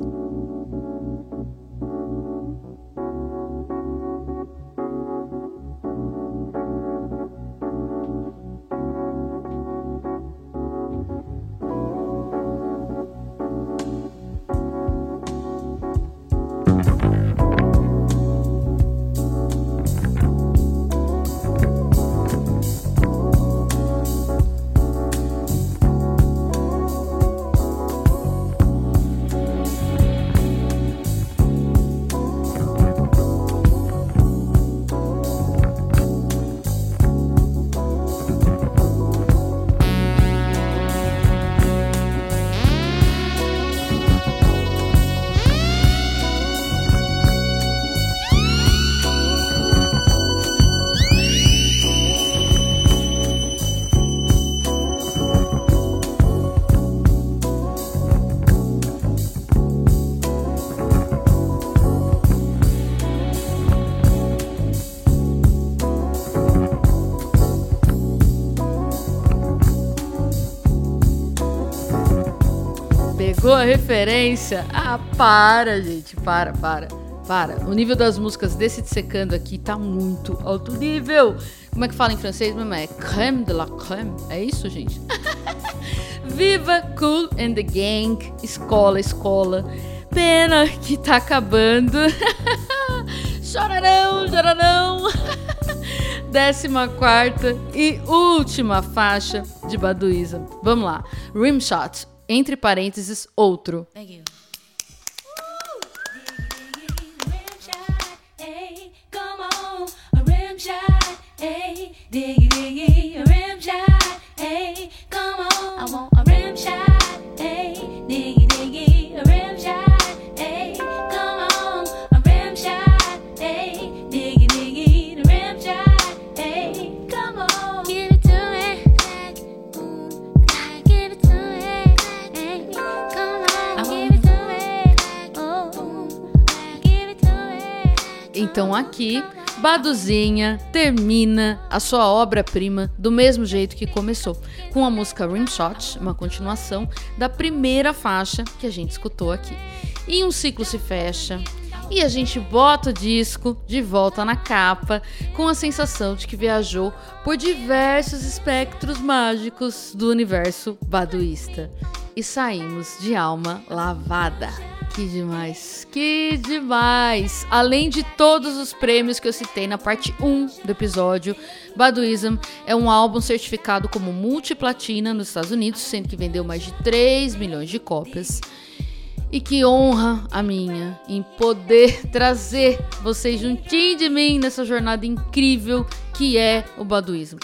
Referência? Ah, para, gente. Para, para. Para. O nível das músicas desse Dissecando aqui tá muito alto nível. Como é que fala em francês mesmo? É crème de la crème. É isso, gente? Viva Cool and the Gang. Escola, escola. Pena que tá acabando. chorarão, chorarão. Décima quarta e última faixa de Baduísa. Vamos lá. Rimshot, entre parênteses, outro. Thank you. Hey, come on, Então aqui, Baduzinha termina a sua obra-prima do mesmo jeito que começou, com a música Rimshot, uma continuação da primeira faixa que a gente escutou aqui. E um ciclo se fecha. E a gente bota o disco de volta na capa com a sensação de que viajou por diversos espectros mágicos do universo baduísta. E saímos de alma lavada. Que demais, que demais! Além de todos os prêmios que eu citei na parte 1 do episódio, Baduism é um álbum certificado como multiplatina nos Estados Unidos, sendo que vendeu mais de 3 milhões de cópias. E que honra a minha em poder trazer vocês juntinho de mim nessa jornada incrível que é o Baduismo.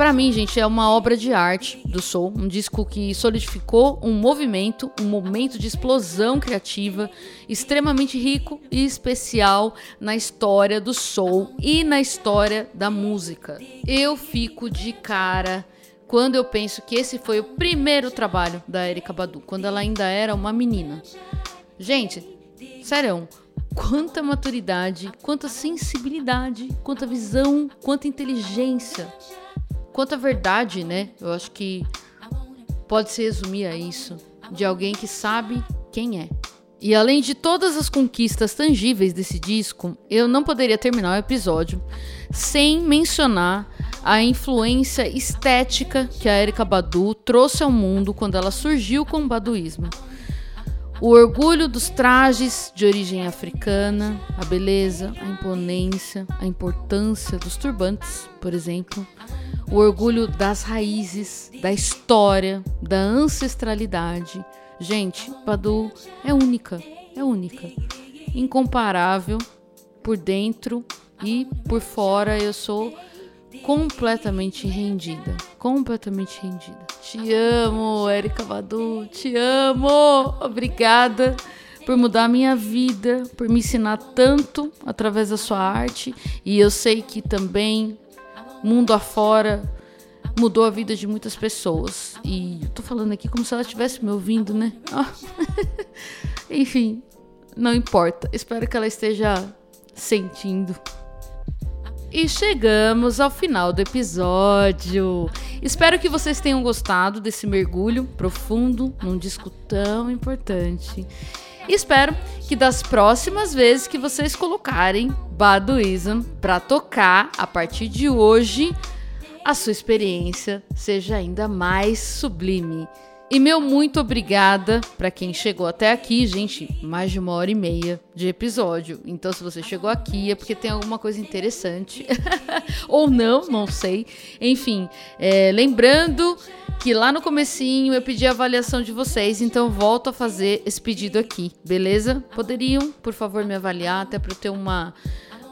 Pra mim, gente, é uma obra de arte do soul, um disco que solidificou um movimento, um momento de explosão criativa extremamente rico e especial na história do soul e na história da música. Eu fico de cara quando eu penso que esse foi o primeiro trabalho da Erika Badu, quando ela ainda era uma menina. Gente, sério, quanta maturidade, quanta sensibilidade, quanta visão, quanta inteligência, quanta verdade, né? Eu acho que pode se resumir a isso, de alguém que sabe quem é. E além de todas as conquistas tangíveis desse disco, eu não poderia terminar o episódio sem mencionar a influência estética que a Erika Badu trouxe ao mundo quando ela surgiu com o baduísmo. O orgulho dos trajes de origem africana, a beleza, a imponência, a importância dos turbantes, por exemplo, o orgulho das raízes, da história, da ancestralidade. Gente, Badu é única, é única, incomparável por dentro e por fora. Eu sou completamente rendida, completamente rendida. Te amo, Erika Badu, te amo. Obrigada por mudar a minha vida, por me ensinar tanto através da sua arte. E eu sei que também mundo afora mudou a vida de muitas pessoas. E eu tô falando aqui como se ela estivesse me ouvindo, né? Ah. Enfim, não importa. Espero que ela esteja sentindo. E chegamos ao final do episódio. Espero que vocês tenham gostado desse mergulho profundo num disco tão importante. Espero que das próximas vezes que vocês colocarem Baduism para tocar a partir de hoje, a sua experiência seja ainda mais sublime. E meu muito obrigada para quem chegou até aqui, gente. Mais de uma hora e meia de episódio. Então, se você chegou aqui é porque tem alguma coisa interessante. Ou não, não sei. Enfim, é, lembrando que lá no comecinho eu pedi a avaliação de vocês, então volto a fazer esse pedido aqui, beleza? Poderiam, por favor, me avaliar até para eu ter uma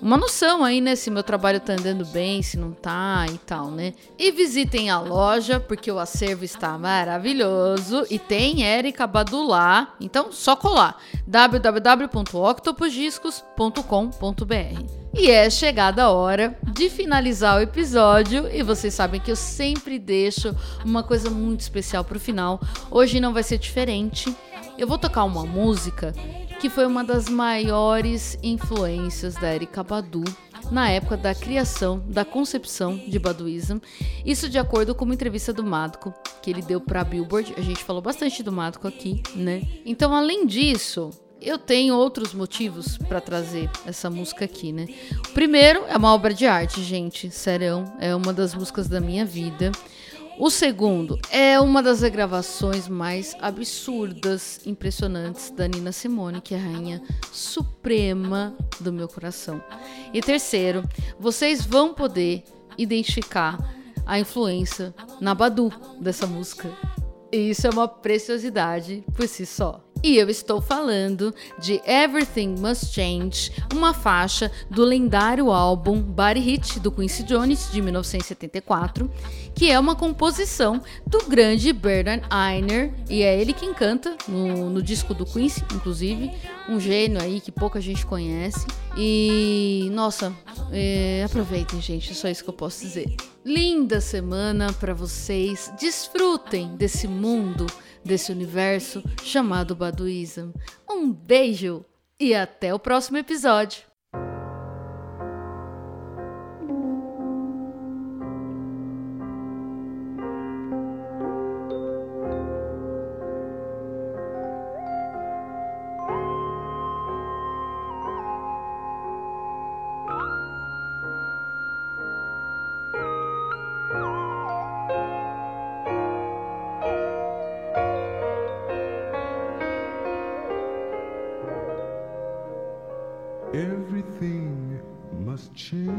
uma noção aí, né, se meu trabalho tá andando bem, se não tá e tal, né? E visitem a loja, porque o acervo está maravilhoso e tem Erika Badu lá, então só colar www.octopusdiscos.com.br. E é chegada a hora de finalizar o episódio e vocês sabem que eu sempre deixo uma coisa muito especial pro final. Hoje não vai ser diferente. Eu vou tocar uma música que foi uma das maiores influências da Erika Badu na época da criação, da concepção de Baduizm. Isso de acordo com uma entrevista do Madko que ele deu para Billboard. A gente falou bastante do Madko aqui, né? Então, além disso, eu tenho outros motivos para trazer essa música aqui, né? O primeiro é uma obra de arte, gente, serão, é uma das músicas da minha vida. O segundo é uma das regravações mais absurdas, impressionantes da Nina Simone, que é a rainha suprema do meu coração. E terceiro, vocês vão poder identificar a influência na Badu dessa música. E isso é uma preciosidade por si só. E eu estou falando de Everything Must Change, uma faixa do lendário álbum Body Hit do Quincy Jones de 1974, que é uma composição do grande Bernard Ainer, e é ele quem canta no, no disco do Quincy, inclusive, um gênio aí que pouca gente conhece. E nossa, é, aproveitem, gente, é só isso que eu posso dizer. Linda semana para vocês, desfrutem desse mundo desse universo chamado Baduísmo. Um beijo e até o próximo episódio.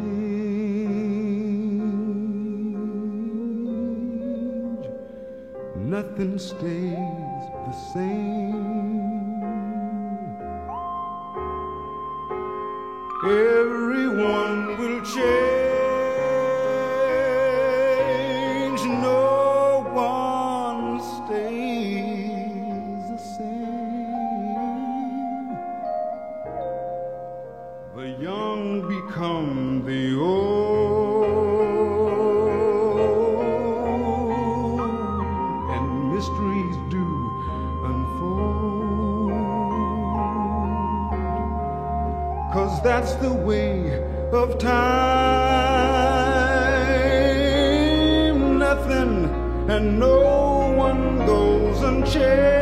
Change. Nothing stays the same. Everyone will change. That's the way of time. Nothing and no one goes unchanged.